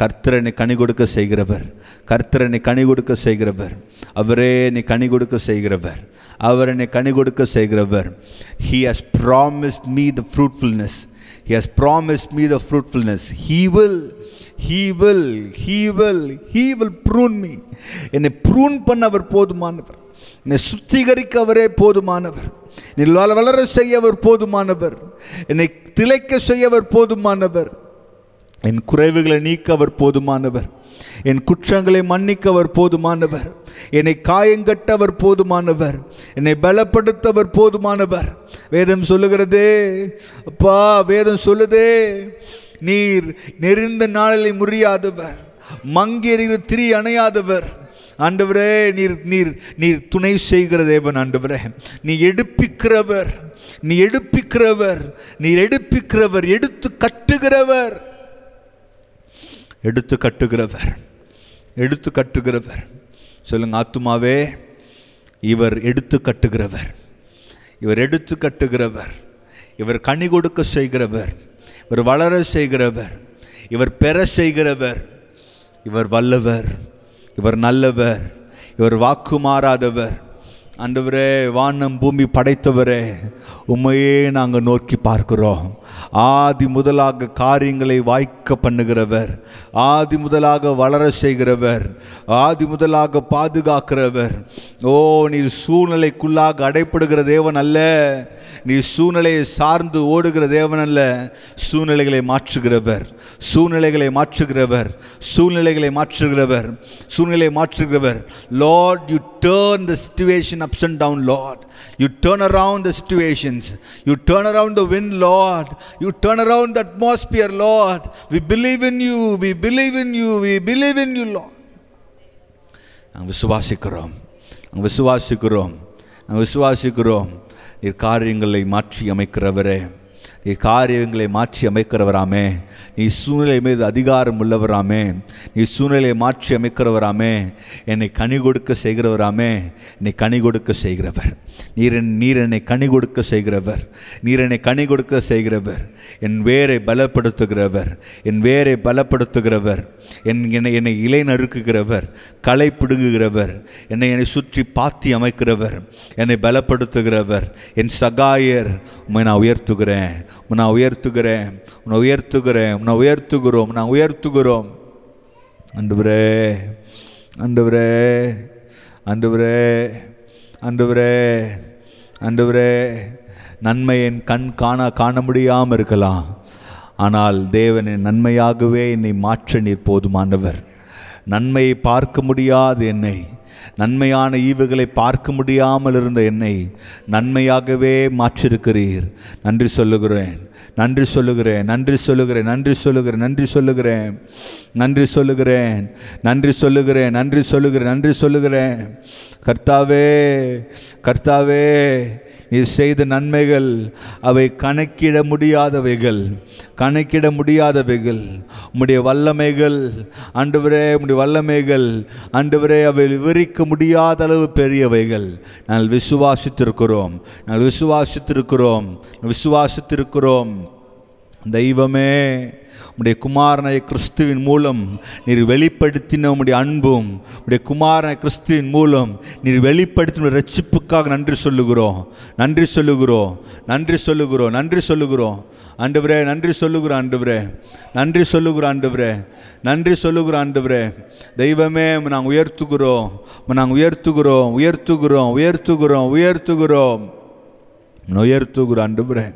[SPEAKER 1] கர்த்தரனை கனி கொடுக்க செய்கிறவர். கர்த்தரனை கனி கொடுக்க செய்கிறவர். அவரே என்னை கனி கொடுக்க செய்கிறவர். அவர் என்னை கனி கொடுக்க செய்கிறவர். He has promised me the fruitfulness he has promised me the fruitfulness he will he will he will he will prune me என்னை ப்ரூன் பண்ண அவர் போதுமானவர். என்னை சுத்திகரிக்க அவரே போதுமானவர். என்னை வளர செய்ய அவர் போதுமானவர். என்னை திளைக்க செய்ய அவர் போதுமானவர். என் குறைவுகளை நீக்க அவர் போதுமானவர். என் குற்றங்களை மன்னிக்க அவர் போதுமானவர். என்னை காயங்கட்ட அவர் போதுமானவர். என்னை பலப்படுத்த அவர் போதுமானவர். வேதம் சொல்லுகிறதே அப்பா வேதம் சொல்லுதே நீர் நெறிந்த நாளிலே முறியாதவர். மங்கி திரி அணையாதவர். ஆண்டவரே நீர் நீர் நீர் துணை செய்கிற தேவன் ஆண்டவரே. நீ எடுப்பிக்கிறவர் நீ எடுப்பிக்கிறவர் நீர் எடுப்பிக்கிறவர் எடுத்து கட்டுகிறவர். எடுத்து கட்டுகிறவர் எடுத்து கட்டுகிறவர். சொல்லுங்க ஆத்துமாவே இவர் எடுத்து கட்டுகிறவர். இவர் எடுத்து கட்டுகிறவர். இவர் கனி கொடுக்க செய்கிறவர். இவர் வளர செய்கிறவர். இவர் பெற செய்கிறவர். இவர் வல்லவர். இவர் நல்லவர் இவர் வாக்கு மாறாதவர் ஆண்டவரே வானம் பூமி படைத்தவரே உண்மையே நாங்கள் நோக்கி பார்க்கிறோம். ஆதி முதலாக காரியங்களை வாய்க்க பண்ணுகிறவர் ஆதி முதலாக வளர செய்கிறவர் ஆதி முதலாக பாதுகாக்கிறவர். ஓ நீர் சூழ்நிலைக்குள்ளாக அடைப்படுகிற தேவன் அல்ல. நீ சூழ்நிலையை சார்ந்து ஓடுகிற தேவன் அல்ல. சூழ்நிலைகளை மாற்றுகிறவர் சூழ்நிலைகளை மாற்றுகிறவர் சூழ்நிலைகளை மாற்றுகிறவர் சூழ்நிலை மாற்றுகிறவர். Lord you turn the situation ups and down lord you turn around the situations you turn around the wind lord you turn around the atmosphere lord we believe in you we believe in you we believe in you lord நாங்கள் விசுவாசிக்கிறோம் நாங்கள் விசுவாசிக்கிறோம் நாங்கள் விசுவாசிக்கிறோம் நீர் காரியங்களை மாற்றி அமைக்கிறவரே நீ காரியங்களை மாற்றி அமைக்கிறவராமே. நீ சூழ்நிலை மீது அதிகாரம் உள்ளவராமே. நீ சூழ்நிலையை மாற்றி அமைக்கிறவராமே. என்னை கனி கொடுக்க செய்கிறவராமே. என்னை கனி கொடுக்க செய்கிறவர். நீர் நீர் என்னை கனி கொடுக்க செய்கிறவர். நீர் என்னை கனி கொடுக்க செய்கிறவர். என் வேரை பலப்படுத்துகிறவர். என் வேரை பலப்படுத்துகிறவர். என் என்னை என்னை இலை நறுக்குகிறவர். களை பிடுங்குகிறவர். என்னை என்னை சுற்றி பாத்தி அமைக்கிறவர். என்னை பலப்படுத்துகிறவர். என் சகாயர் உண்மை நான் உயர்த்துகிறேன். நான் உயர்த்துகிறேன். உன்னை உயர்த்துகிறேன். உன்னை உயர்த்துகிறோம். நான் உயர்த்துகிறோம். அண்டுவரே அண்டுவரே அண்டுவரே அண்டுவரே அண்டுவரே நன்மை என் கண் காண காண முடியாமல் இருக்கலாம். ஆனால் தேவனின் நன்மையாகவே என்னை மாற்ற நீர் போதுமானவர் நன்மையை பார்க்க முடியாது என்னை. நன்மையான ஈவுகளை பார்க்க முடியாமல் இருந்த என்னை நன்மையாகவே மாற்றிருக்கிறீர் நன்றி சொல்லுகிறேன். நன்றி சொல்லுகிறேன். நன்றி சொல்லுகிறேன். நன்றி சொல்லுகிறேன். நன்றி சொல்லுகிறேன். நன்றி சொல்லுகிறேன். நன்றி சொல்லுகிறேன். நன்றி சொல்லுகிறேன். நன்றி சொல்லுகிறேன். கர்த்தாவே கர்த்தாவே நீ செய்த நன்மைகள் அவை கணக்கிட முடியாதவைகள் கணக்கிட முடியாதவைகள். உம்முடைய வல்லமைகள் ஆண்டவரே உம்முடைய வல்லமைகள் ஆண்டவரே அவை விவரிக்க முடியாத அளவு பெரியவைகள். நாங்கள் விசுவாசித்திருக்கிறோம் நாங்கள் விசுவாசித்திருக்கிறோம் விசுவாசித்திருக்கிறோம். தெய்வமே உம்முடைய குமாரனை கிறிஸ்துவின் மூலம் நீர் வெளிப்படுத்தின உம்முடைய அன்பும் உடைய குமாரனை கிறிஸ்துவின் மூலம் நீர் வெளிப்படுத்தின ரட்சிப்புக்காக நன்றி சொல்லுகிறோம். நன்றி சொல்லுகிறோம். நன்றி சொல்லுகிறோம். நன்றி சொல்லுகிறோம். ஆண்டவரே நன்றி சொல்லுகிறோம் ஆண்டவரே. நன்றி சொல்லுகிறோம் ஆண்டவரே. நன்றி சொல்லுகிறோம் ஆண்டவரே. தெய்வமே நாங்கள் உயர்த்துகிறோம். நாங்கள் உயர்த்துகிறோம். உயர்த்துகிறோம். உயர்த்துகிறோம். உயர்த்துகிறோம். உயர்த்துகிறோம் ஆண்டவரே.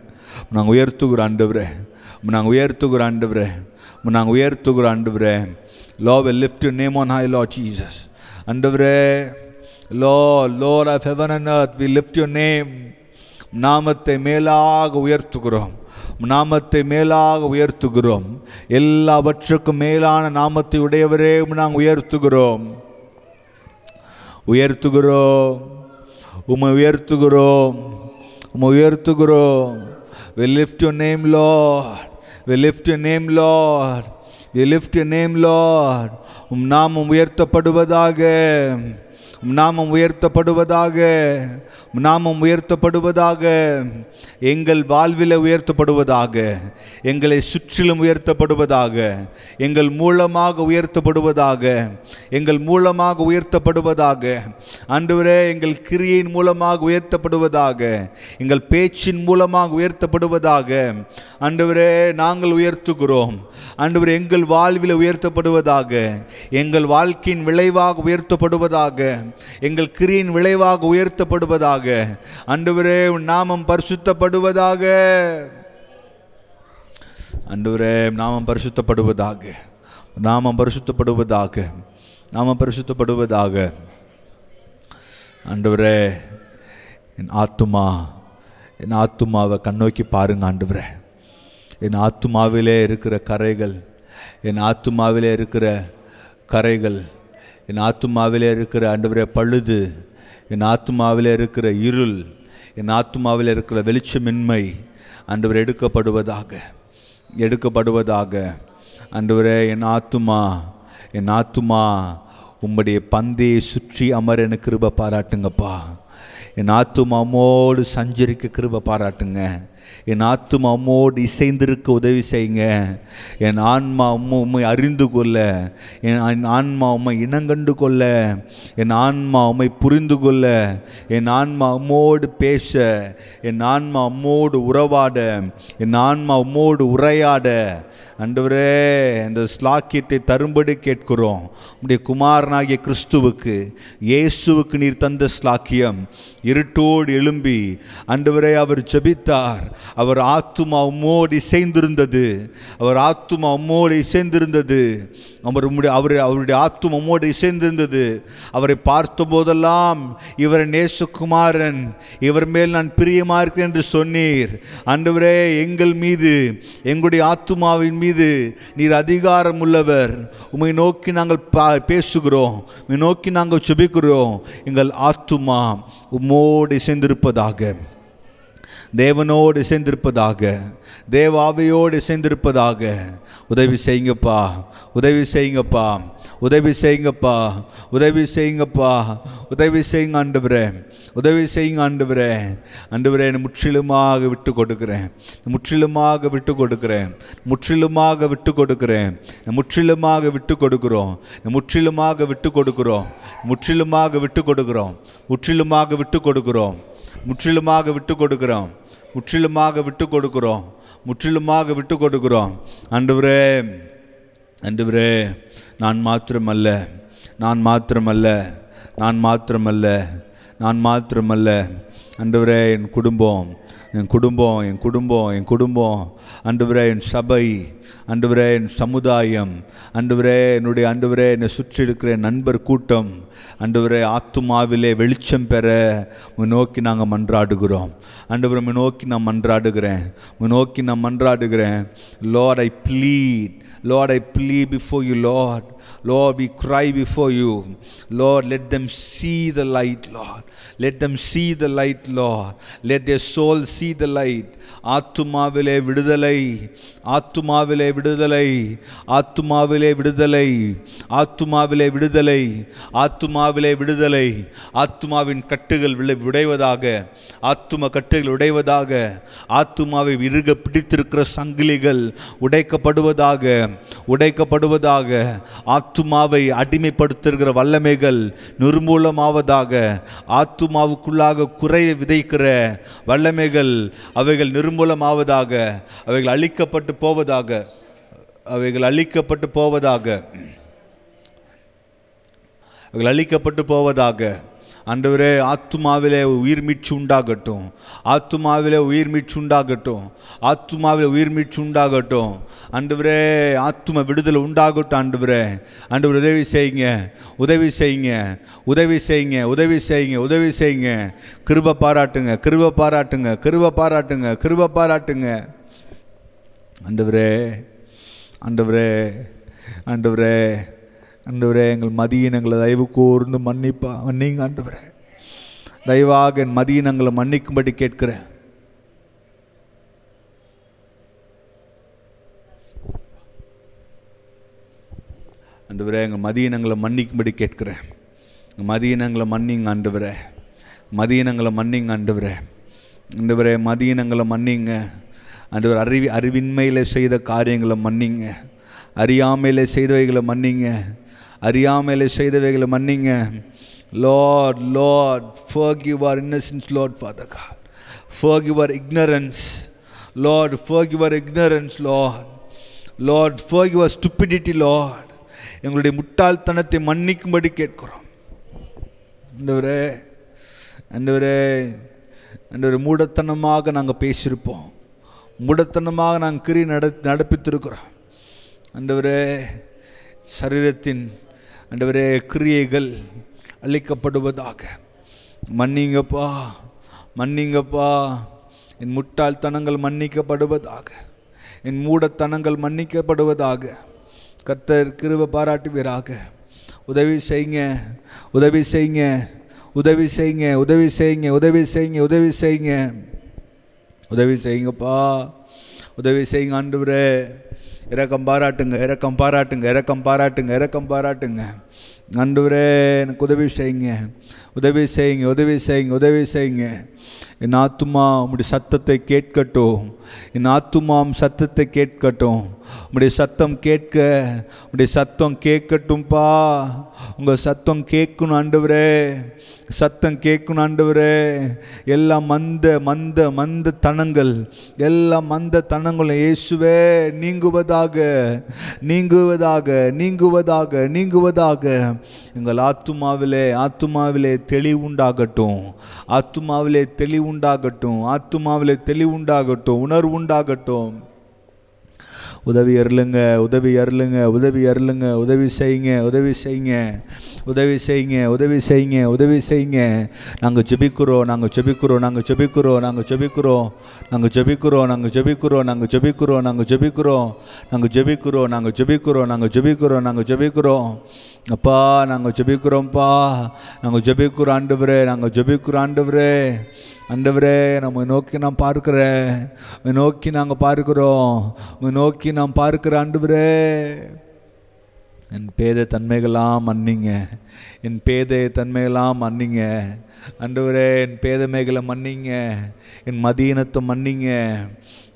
[SPEAKER 1] நாங்கள் உயர்த்துகிறோம் ஆண்டவரே. நாங்கள் உயர்த்துகிற ஆண்டவரே நாங்கள் உயர்த்துகிற ஆண்டவரே Lord will lift your name on high Lord Jesus ஆண்டவரே Lord Lord of heaven and earth we lift your name நாமத்தை மேலாக உயர்த்துகிறோம் நாமத்தை மேலாக உயர்த்துகிறோம் எல்லாவற்றுக்கும் மேலான நாமத்தை உடையவரே நாங்கள் உயர்த்துகிறோம் உயர்த்துகிறோம் உம்மை உயர்த்துகிறோம் உம்மை உயர்த்துகிறோம் we lift your name lord. We lift your name lord we lift your name lord உம் நாமம் உயர்த்தப்படுவதாக உம் நாமம் உயர்த்தப்படுவதாக நாமம் உயர்த்தப்படுவதாக எங்கள் வாழ்வில் உயர்த்தப்படுவதாக எங்களை சுற்றிலும் உயர்த்தப்படுவதாக எங்கள் மூலமாக உயர்த்தப்படுவதாக எங்கள் மூலமாக உயர்த்தப்படுவதாக ஆண்டவரே எங்கள் கிரியின் மூலமாக உயர்த்தப்படுவதாக எங்கள் பேச்சின் மூலமாக உயர்த்தப்படுவதாக ஆண்டவரே நாங்கள் உயர்த்துகிறோம். ஆண்டவரே எங்கள் வாழ்வில் உயர்த்தப்படுவதாக எங்கள் வாழ்க்கையின் விளைவாக உயர்த்தப்படுவதாக எங்கள் கிரியின் விளைவாக உயர்த்தப்படுவதாக. அன்றுவரே உன் நாமம் பரிசுத்தப்படுவதாக. அன்றுவரே நாமம் பரிசுத்தப்படுவதாக. நாமம் பரிசுத்தப்படுவதாக. நாமம் பரிசுத்தப்படுவதாக. ஆண்டவரே என் ஆத்துமா என் ஆத்துமாவை கண்ணோக்கி பாருங்க ஆண்டவரே என் ஆத்துமாவிலே இருக்கிற கரைகள் என் ஆத்துமாவிலே இருக்கிற கரைகள் என் ஆத்துமாவிலே இருக்கிற ஆண்டவரே பழுது என் ஆத்துமாவிலே இருக்கிற இருள் என் ஆத்துமாவில் இருக்கிற வெளிச்சமின்மை ஆண்டவர் எடுக்கப்படுவதாக எடுக்கப்படுவதாக. ஆண்டவரே என் ஆத்துமா என் ஆத்துமா உம்முடைய பந்தையை சுற்றி அமர எனக்கு கிருப பாராட்டுங்கப்பா. என் ஆத்துமா சஞ்சரிக்க கிருப பாராட்டுங்க. என் ஆத்துமா அம்மோடு இசைந்திருக்க உதவி செய்யுங்க. என் ஆன்மா அம்மா உம்மை அறிந்து கொள்ள. என் ஆன்மா உம்மை இனங்கண்டு கொள்ள. என் ஆன்மா உம்மை புரிந்து கொள்ள. என் ஆன்மா அம்மோடு பேச. என் ஆன்மா அம்மோடு உறவாட. என் ஆன்மா உம்மோடு உரையாட. ஆண்டவரே இந்த ஸ்லாக்கியத்தை தரும்படி கேட்கிறோம். உடைய குமாரனாகிய கிறிஸ்துவுக்கு இயேசுவுக்கு நீர் தந்த ஸ்லாக்கியம். இருட்டோடு எழும்பி ஆண்டவரே அவர் ஜெபித்தார். அவர் ஆத்துமா உம்மோடு இசைந்திருந்தது அவர் ஆத்துமா உம்மோடு இசைந்திருந்தது அவர் உம்முடைய அவர் அவருடைய ஆத்துமா உம்மோடு இசைந்திருந்தது அவரை பார்த்த போதெல்லாம் இவர் நேசகுமாரன் இவர் மேல் நான் பிரியமாக இருக்கிறேன் என்று சொன்னீர். அன்றுவரே எங்கள் மீது எங்களுடைய ஆத்துமாவின் மீது நீர் அதிகாரம் உள்ளவர் உம்மை நோக்கி நாங்கள் பா பேசுகிறோம். உம்மை நோக்கி நாங்கள் சுபிக்கிறோம் எங்கள் ஆத்துமா உம்மோடு இசைந்திருப்பதாக தேவனோடு இசைந்திருப்பதாக தேவாவையோடு இசைந்திருப்பதாக உதவி செய்யுங்கப்பா உதவி செய்யுங்கப்பா உதவி செய்யுங்கப்பா உதவி செய்யுங்கப்பா உதவி செய்யுங்க ஆண்டவரே உதவி செய்யுங்க ஆண்டவரே. ஆண்டவரே முற்றிலுமாக விட்டு கொடுக்கிறேன். முற்றிலுமாக விட்டு கொடுக்கிறேன். முற்றிலுமாக விட்டு கொடுக்கிறேன். முற்றிலுமாக விட்டு கொடுக்கிறோம். முற்றிலுமாக விட்டு கொடுக்கிறோம். முற்றிலுமாக விட்டு கொடுக்கிறோம். முற்றிலுமாக விட்டு கொடுக்கிறோம். முற்றிலுமாக விட்டு கொடுக்கிறோம். முற்றிலுமாக விட்டு கொடுக்கிறோம். முற்றிலுமாக விட்டு கொடுக்கிறோம். அன்றுவரே அன்றுவரே நான் மாத்திரமல்ல. நான் மாத்திரமல்ல. நான் மாத்திரமல்ல. நான் மாத்திரமல்ல. அன்றுவரே என் குடும்பம் என் குடும்பம் என் குடும்பம் என் குடும்பம். அன்றுவரே என் சபை. அன்றுவரே என் சமுதாயம். அன்றுவரே என்னுடைய அன்றுவரே என்னை சுற்றி இருக்கிற நண்பர் கூட்டம். அன்றுவரே ஆத்துமாவிலே வெளிச்சம் பெற உன் நோக்கி நாங்கள் மன்றாடுகிறோம். அன்றுவரை நோக்கி நான் மன்றாடுகிறேன். உன் நோக்கி நான் மன்றாடுகிறேன். Lord I plead Lord I plead before you Lord Lord, we cry before you. Lord, let them see the light, Lord. Let them see the light, Lord. Let their soul see the light. ஆத்துமாவிலே விடுதலை ஆத்துமாவிலே விடுதலை ஆத்துமாவிலே விடுதலை ஆத்துமாவிலே விடுதலை ஆத்துமாவிலே விடுதலை. ஆத்துமாவின் கட்டுகள் விளை உடைவதாக ஆத்தும கட்டுகள் உடைவதாக ஆத்துமாவை இறுக பிடித்திருக்கிற சங்கிலிகள் உடைக்கப்படுவதாக உடைக்கப்படுவதாக ஆத்துமாவை அடிமைப்படுத்துகிற வல்லமைகள் நிர்மூலமாவதாக ஆத்துமாவுக்குள்ளாக குறைய விதைக்கிற வல்லமைகள் அவைகள் நிர்மூலமாவதாக அவைகள் அழிக்கப்பட்டு போவதாக அவைகள் அழிக்கப்பட்டு போவதாக. அவைகள் அழிக்கப்பட்டு போவதாக. ஆண்டவரே ஆத்துமாவிலே உயிர் மீட்சி உண்டாகட்டும். ஆத்துமாவிலே உயிர் மீட்சி உண்டாகட்டும். ஆத்துமாவிலே உயிர் மீட்சி உண்டாகட்டும். ஆண்டவரே ஆத்தும விடுதலை உண்டாகட்டும் ஆண்டவரே. ஆண்டவர் உதவி செய்யுங்க உதவி செய்யுங்க உதவி செய்யுங்க உதவி செய்யுங்க உதவி செய்யுங்க. கிருப பாராட்டுங்க கிருப பாராட்டுங்க கிருப பாராட்டுங்க கிருப பாராட்டுங்க. ஆண்டவரே ஆண்டவரே ஆண்டவரே ஆண்டவரே எங்கள் மதியினங்களை தயவு கூர்ந்து மன்னிப்பா. மன்னிங்க ஆண்டவரே. தயவாக என் மதியினங்களை மன்னிக்கும்படி கேட்கிறேன். ஆண்டவரே எங்கள் மதியினங்களை மன்னிக்கும்படி கேட்கிறேன். எங்கள் மதியினங்களை மன்னிங்க ஆண்டவரே. மதியினங்களை மன்னிங்க ஆண்டவரே. ஆண்டவரே மதியினங்களை மன்னிங்க. ஆண்டவர் அறிவி அறிவின்மையில் செய்த காரியங்களை மன்னிங்க. அறியாமையில் செய்தவைகளை மன்னிங்க. அறியாமையில் செய்தவைகளை மன்னிங்க. Lord Lord forgive our innocence Lord Father God. Forgive our ignorance Lord forgive our ignorance Lord Lord forgive our stupidity Lord எங்களுடைய முட்டாள்தனத்தை மன்னிக்கும்படி கேட்கிறோம். அந்தவரே அந்த ஒரு மூடத்தனமாக நாங்கள் பேசியிருப்போம். மூடத்தனமாக நாங்கள் கிரி நட நடப்பித்திருக்கிறோம். ஆண்டவரே சரீரத்தின் ஆண்டவரே கிரியைகள் அழிக்கப்படுவதாக. மன்னிங்கப்பா மன்னிங்கப்பா. என் முட்டாள்தனங்கள் மன்னிக்கப்படுவதாக. என் மூடத்தனங்கள் மன்னிக்கப்படுவதாக. கர்த்தர் கிருவ பாராட்டுவீராக. உதவி செய்யுங்க உதவி செய்யுங்க உதவி செய்யுங்க உதவி செய்யுங்க உதவி செய்யுங்க உதவி செய்யுங்க உதவி செய்யுங்கப்பா. உதவி செய்யுங்க ஆண்டவரே. இறக்கம் பாராட்டுங்க இறக்கம் பாராட்டுங்க இறக்கம் பாராட்டுங்க இறக்கம் பாராட்டுங்க. ஆண்டவரே எனக்கு உதவி செய்யுங்க. உதவி செய்யுங்க உதவி செய்யுங்க உதவி செய்யுங்க. என் ஆத்துமா உம்முடைய சத்தத்தை கேட்கட்டும். என் ஆத்துமாம் சத்தத்தை கேட்கட்டும். உம்முடைய சத்தம் கேட்க உம்முடைய சத்தம் கேட்கட்டும்பா. உங்கள் சத்தம் கேட்கணும் ஆண்டவரே. சத்தம் கேட்கணும் ஆண்டவரே. எல்லா மந்த மந்த மந்த தனங்கள். எல்லா மந்த தனங்களும் இயேசுவே நீங்குவதாக நீங்குவதாக நீங்குவதாக நீங்குவதாக. எங்கள் ஆத்துமாவிலே ஆத்துமாவிலே தெளிவுண்டாகட்டும். ஆத்துமாவிலே தெளிவுண்டாகட்டும். ஆத்துமாவிலே தெளிவுண்டாகட்டும். உணர்வு உண்டாகட்டும் உதவி அருளுங்க உதவி அருளுங்க உதவி அருளுங்க உதவி செய்யுங்க உதவி செய்யுங்க உதவி செய்யுங்க உதவி செய்யுங்க உதவி செய்யுங்க நாங்கள் ஜெபிக்கிறோம் நாங்கள் ஜெபிக்கிறோம் நாங்கள் ஜெபிக்கிறோம் நாங்கள் ஜெபிக்கிறோம் நாங்கள் ஜெபிக்கிறோம் நாங்கள் ஜெபிக்கிறோம் நாங்கள் ஜெபிக்கிறோம் நாங்கள் ஜெபிக்கிறோம் நாங்கள் ஜெபிக்கிறோம் நாங்கள் ஜெபிக்கிறோம் நாங்கள் ஜெபிக்கிறோம் நாங்கள் ஜெபிக்கிறோம் அப்பா நாங்கள் ஜெபிக்கிறோம்ப்பா நாங்கள் ஜெபிக்கிறோம் ஆண்டு நாங்கள் ஜெபிக்கிறோம் ஆண்டு அண்டவரே நம்ம நோக்கி நான் பார்க்கிறேன் நோக்கி நாங்கள் பார்க்கிறோம். நோக்கி நாம் பார்க்கிற ஆண்டவரே. என் பேத தன்மைகளாம் மன்னிங்க. என் பேத தன்மைகளாம் மன்னிங்க. அண்டவரே என் பேதமைகளை மன்னிங்க. என் மதியினத்தை மன்னிங்க.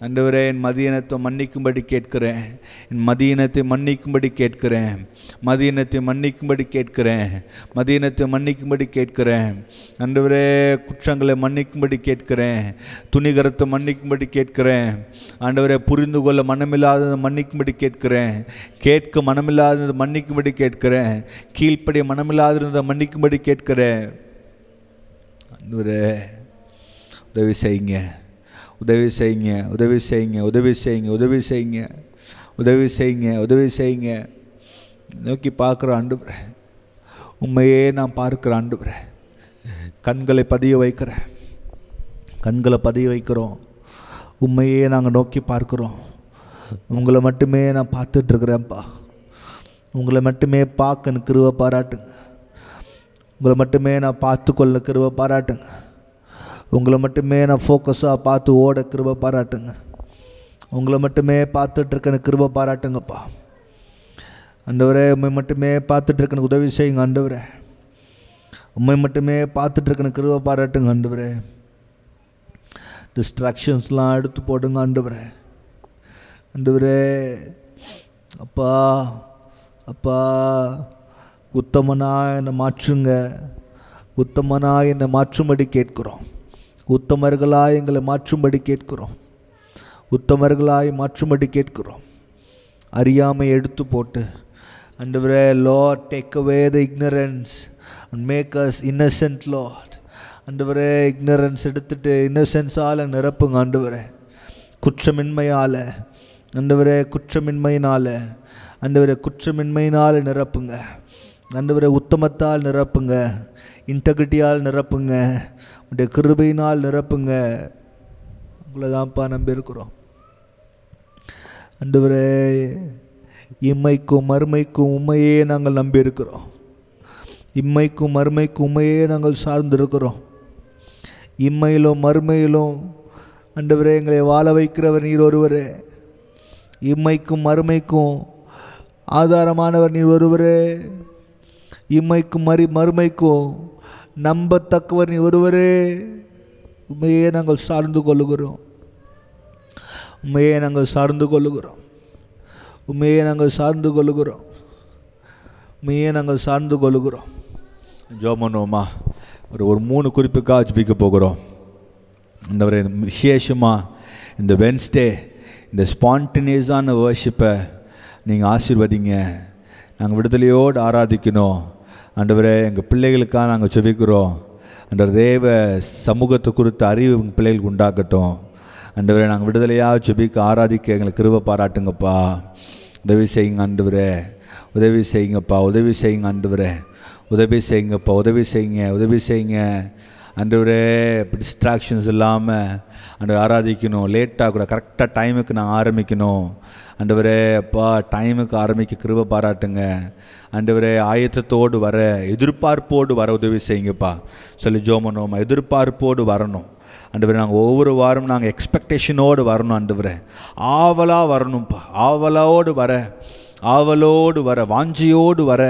[SPEAKER 1] அண்டவரே என் மதியினத்தை மன்னிக்கும்படி கேட்கிறேன். என் மதியினத்தை மன்னிக்கும்படி கேட்கிறேன். மதியினத்தை மன்னிக்கும்படி கேட்கிறேன். மதியினத்தை மன்னிக்கும்படி கேட்கிறேன். அண்டவரே குற்றங்களை மன்னிக்கும்படி கேட்கிறேன். துணிகரத்தை மன்னிக்கும்படி கேட்கிறேன். ஆண்டவரே புரிந்து கொள்ள மனமில்லாததை மன்னிக்கும்படி கேட்கிறேன். கேட்க மனமில்லாததை மன்னிக்கும்படி கேட்கிறேன். கீழ்ப்படி மனமில்லாததை மன்னிக்கும்படி கேட்கிறேன். அன்பரே உதவி செய்யுங்க. உதவி செய்யுங்க உதவி செய்யுங்க உதவி செய்யுங்க உதவி செய்யுங்க உதவி செய்யுங்க உதவி செய்யுங்க. நோக்கி பார்க்குற ஆண்டவரே உண்மையே நான் பார்க்குற ஆண்டவரே கண்களை பதிய வைக்கிறேன் கண்களை பதிய வைக்கிறோம். உண்மையே நாங்கள் நோக்கி பார்க்குறோம். உங்களை மட்டுமே நான் பார்த்துட்ருக்குறேன்ப்பா உங்களை மட்டுமே பார்க்க கிருவ பாராட்டுங்க. உங்களை மட்டுமே நான் பார்த்து கொள்ள பாராட்டுங்க. உங்களை மட்டுமே நான் ஃபோக்கஸாக பார்த்து ஓட கிருப பாராட்டுங்க. உங்களை மட்டுமே பார்த்துட்ருக்க கிருப கிருபை பாராட்டுங்கப்பா. அண்டவரே உண்மை மட்டுமே பார்த்துட்ருக்க எனக்கு உதவி செய்யுங்க ஆண்டவரே. உண்மை மட்டுமே பார்த்துட்ருக்க கிருப பாராட்டுங்க ஆண்டவரே. டிஸ்ட்ராக்ஷன்ஸ்லாம் எடுத்து போடுங்க ஆண்டவரே. ஆண்டவரே அப்பா அப்பா உத்தமனா என்னை மாற்றுங்க. உத்தமனா என்னை மாற்றும்படி கேட்குறோம். உத்தமர்களாய் எங்களை மாற்றும்படி கேட்கிறோம். உத்தமர்களாய் மாற்றும்படி கேட்கிறோம். அறியாமை எடுத்து போட்டு அண்டவரே Lord take away the ignorance and make us innocent Lord அண்டவரே இக்னரன்ஸ் எடுத்துட்டு இன்னசென்ஸால் நிரப்புங்க ஆண்டவரே குற்றமின்மையால். அண்டவரே குற்றமின்மையினால். ஆண்டவரே குற்றமின்மையினால் நிரப்புங்க. ஆண்டவரே உத்தமத்தால் நிரப்புங்க. இன்டகிரிட்டியால் நிரப்புங்க. உடைய கிருபையினால் நிரப்புங்க. உங்களை தான்ப்பா நம்பி இருக்கிறோம். இம்மைக்கும் மறுமைக்கும் உண்மையே நாங்கள் நம்பி இருக்கிறோம். இம்மைக்கும் மறுமைக்கும் உண்மையே நாங்கள் சார்ந்திருக்கிறோம் இம்மையிலும் மறுமையிலும் அண்டவரே எங்களை வாழ வைக்கிறவர் நீர் ஒருவரே. இம்மைக்கும் மறுமைக்கும் ஆதாரமானவர் நீர் ஒருவரே. இம்மைக்கும் மறு மறுமைக்கும் நம்பத்தக்கவர் நீ ஒருவரே. உண்மையே நாங்கள் சார்ந்து கொள்ளுகிறோம். உண்மையே நாங்கள் சார்ந்து கொள்ளுகிறோம். உண்மையே நாங்கள் சார்ந்து கொள்ளுகிறோம். உண்மையே நாங்கள் சார்ந்து கொள்ளுகிறோம். ஜோமனோமா ஒரு ஒரு மூணு குறிப்புக்காக ஜபிக்க போகிறோம். இந்த விசேஷமாக இந்த வென்ஸ்டே இந்த ஸ்பான்டினியஸான வேர்ஷிப்பை நீங்கள் ஆசிர்வதிங்க. நாங்கள் விடுதலையோடு ஆராதிக்கணும். ஆண்டவரே எங்கள் பிள்ளைகளுக்காக நாங்கள் செபிக்கிறோம். அந்த தேவ சமூகத்தை குறித்த அறிவு எங்கள் பிள்ளைகளுக்கு உண்டாக்கட்டும் அண்டவரே நாங்கள் விடுதலையாக செபிக்க ஆராதிக்க எங்களுக்கு கிருப பாராட்டுங்கப்பா. உதவி செய்யுங்க ஆண்டவரே. உதவி செய்யுங்கப்பா உதவி செய்யுங்க ஆண்டவரே. உதவி செய்யுங்கப்பா உதவி செய்யுங்க உதவி செய்யுங்க. ஆண்டவரே டிஸ்ட்ராக்ஷன்ஸ் இல்லாமல் அந்த ஆராதிக்கணும். லேட்டாக கூட கரெக்டாக டைமுக்கு நான் ஆரம்பிக்கணும். ஆண்டவரே அப்பா டைமுக்கு ஆரம்பிக்க கிருப பாராட்டுங்க. ஆண்டவரே ஆயத்தத்தோடு வர எதிர்பார்ப்போடு வர உதவி செய்யுங்கப்பா. சொல்லி ஜோமனோம் எதிர்பார்ப்போடு வரணும். ஆண்டவரே நாங்கள் ஒவ்வொரு வாரம் நாங்கள் எக்ஸ்பெக்டேஷனோடு வரணும் ஆண்டவரே. ஆவலாக வரணும்ப்பா. ஆவலோடு வர ஆவலோடு வர வாஞ்சியோடு வர.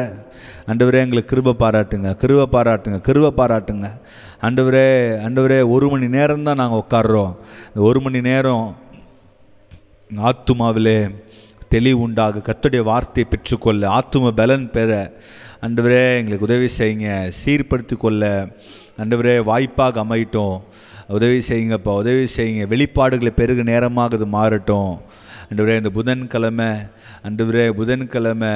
[SPEAKER 1] ஆண்டவரே எங்களுக்கு கிருப பாராட்டுங்க. கிருப பாராட்டுங்க. கிருப பாராட்டுங்க. ஆண்டவரே ஆண்டவரே ஒரு மணி நேரம் தான் நாங்கள் உட்காடுறோம் ஒரு மணி நேரம் ஆத்துமாவிலே தெளிவு உண்டாக கத்துடைய வார்த்தையை பெற்றுக்கொள்ள ஆத்தும பலன் பெற ஆண்டவரே எங்களுக்கு உதவி செய்யுங்க சீர்படுத்தி கொள்ள ஆண்டவரே வாய்ப்பாக அமையட்டும். உதவி செய்யுங்கப்பா உதவி செய்யுங்க. வெளிப்பாடுகளை பெருகு நேரமாக இது மாறட்டும். அன்றுவரே இந்த புதன்கிழமை அன்றுவரே புதன்கிழமை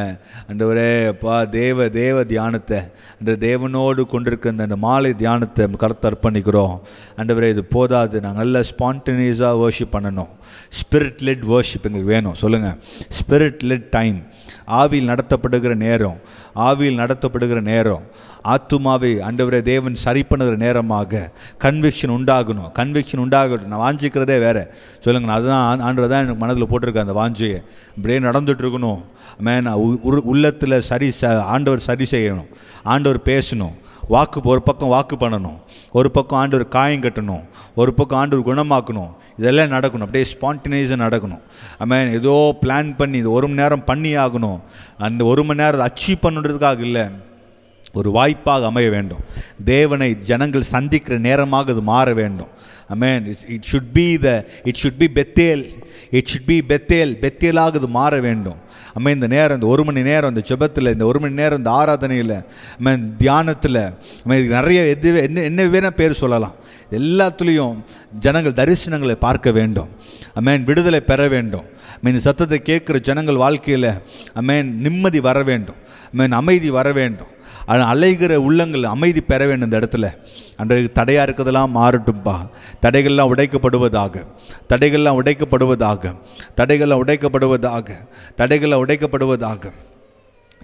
[SPEAKER 1] அன்றுவரே பா தேவ தேவ தியானத்தை அந்த தேவனோடு கொண்டிருக்க அந்த அந்த மாலை தியானத்தை கருத்து அர்ப்பணிக்கிறோம். அன்றுவரே இது போதாது. நாங்கள் நல்ல ஸ்பான்டேனியஸாக வேர்ஷிப் பண்ணணும். ஸ்பிரிட் லெட் வர்ஷிப் எங்களுக்கு வேணும். சொல்லுங்கள் ஸ்பிரிட் லெட் டைம் ஆவியில் நடத்தப்படுகிற நேரம். ஆவியில் நடத்தப்படுகிற நேரம். ஆத்துமாவை அண்டவரே தேவன் சரி பண்ணுகிற நேரமாக கன்விக்ஷன் உண்டாகணும். கன்விக்ஷன் உண்டாகட்டும் நான் வாஞ்சிக்கிறதே வேறு. சொல்லுங்க நான் அதுதான் ஆண்டவர் தான் எனக்கு மனதில் போட்டிருக்கேன் அந்த வாஞ்சியை. இப்படியே நடந்துகிட்ருக்கணும் மேன் உள்ளத்தில் சரி ச ஆண்டவர் சரி செய்யணும். ஆண்டவர் பேசணும். வாக்கு ஒரு பக்கம் வாக்கு பண்ணணும். ஒரு பக்கம் ஆண்டவர் காயம் கட்டணும். ஒரு பக்கம் ஆண்டவர் குணமாக்கணும். இதெல்லாம் நடக்கணும். அப்படியே ஸ்பான்டினியஸாக நடக்கணும். மீன் ஏதோ பிளான் பண்ணி இது ஒரு மணி நேரம் பண்ணி ஆகணும். அந்த ஒரு மணி நேரம் அச்சீவ் பண்ணுறதுக்காக இல்லை. ஒரு வாய்ப்பாக அமைய வேண்டும். தேவனை ஜனங்கள் சந்திக்கிற நேரமாக அது மாற வேண்டும். Amen it should be the it should be Bethel it should be Bethel பெத்தேலாக இது மாற வேண்டும். அம்மா இந்த நேரம் இந்த ஒரு மணி நேரம் இந்த ஜெபத்தில் இந்த ஒரு மணி நேரம் இந்த ஆராதனையில் அம்மேன் தியானத்தில் இதுக்கு நிறைய எது என்ன என்ன வேணால் பேர் சொல்லலாம். எல்லாத்துலேயும் ஜனங்கள் தரிசனங்களை பார்க்க வேண்டும். அம்மேன் விடுதலை பெற வேண்டும். மீன் இந்த சத்தத்தை கேட்குற ஜனங்கள் வாழ்க்கையில் அம்மேன் நிம்மதி வர வேண்டும். அம்மேன் அமைதி வர வேண்டும். அலைகிற உள்ளங்கள் அமைதி பெற வேண்டும் இந்த இடத்துல. அன்றைக்கு தடையாக இருக்கிறதெல்லாம் மாறட்டும்பா. தடைகள்லாம் உடைக்கப்படுவதாக. தடைகள்லாம் உடைக்கப்படுவதாக. தடைகள்லாம் உடைக்கப்படுவதாக. தடைகள் தடைகளை உடைக்கப்படுவதாக.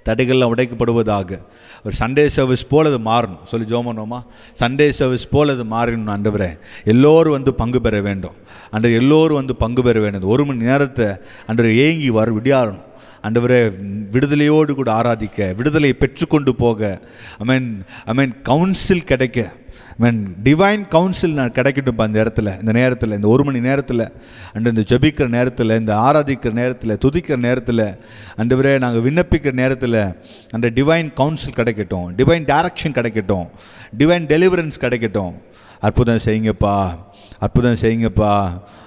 [SPEAKER 1] தடைகள்லாம் உடைக்கப்படுவதாக. ஒரு சண்டே சர்வீஸ் போல் அது மாறணும். சொல்லி ஜோமனோமா சண்டே சர்வீஸ் போல் அது மாறணும் ஆண்டவரே. எல்லோரும் வந்து பங்கு பெற வேண்டும். அன்று எல்லோரும் வந்து பங்கு பெற வேண்டும். ஒரு மணி நேரத்தை அன்று ஏங்கி வர விடியாறணும். ஆண்டவரே விடுதலையோடு கூட ஆராதிக்க விடுதலையை பெற்றுக்கொண்டு போக. I mean I mean counsel கிடைக்க. மீன் டிவைன் கவுன்சில் நான் கிடைக்கட்டும் அந்த இடத்துல இந்த நேரத்தில் இந்த ஒரு மணி நேரத்தில் அண்டு இந்த ஜபிக்கிற நேரத்தில் இந்த ஆராதிக்கிற நேரத்தில் துதிக்கிற நேரத்தில் அண்டு அண்டவரே நாங்கள் விண்ணப்பிக்கிற நேரத்தில் அந்த டிவைன் கவுன்சில் கிடைக்கட்டும் டிவைன் டைரக்ஷன் கிடைக்கட்டும் டிவைன் டெலிவரன்ஸ் கிடைக்கட்டும். அற்புதம் செய்யுங்கப்பா அற்புதம் செய்யுங்கப்பா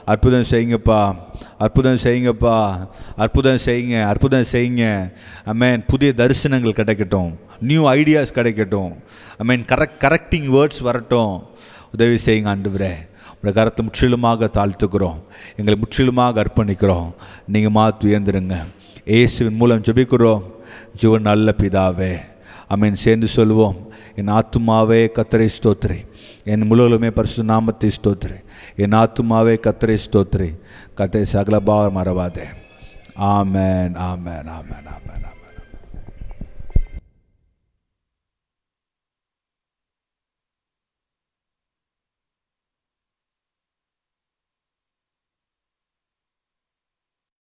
[SPEAKER 1] அற்புதம் செய்யுங்கப்பா அற்புதம் செய்யுங்கப்பா அற்புதம் செய்யுங்க அற்புதம் செய்யுங்க. அம்மேன் புதிய தரிசனங்கள் கிடைக்கட்டும். நியூ ஐடியாஸ் கிடைக்கட்டும். I mean correct correcting words வரட்டும். உதவி செய்யுங்க ஆண்டுவரே. உங்களை கருத்தை முற்றிலுமாக தாழ்த்துக்கிறோம். எங்களை முற்றிலுமாக அர்ப்பணிக்கிறோம். நீங்கள் மாற்று உயர்ந்துருங்க. ஏசுவின் மூலம் ஜெபிக்கிறோம். ஜீவன் நல்ல பிதாவே. அமீன் சேர்ந்து சொல்லுவோம் என் ஆத்துமாவே கத்தரை ஸ்தோத்ரி. என் முழுவலுமே பரிசு நாமத்தை ஸ்தோத்ரி. என் ஆத்துமாவே கத்தரை ஸ்தோத்ரி. கத்தை சகலபாக மறவாதே ஆமேன் ஆமேன் ஆமேன் ஆமேன் ஆமேன்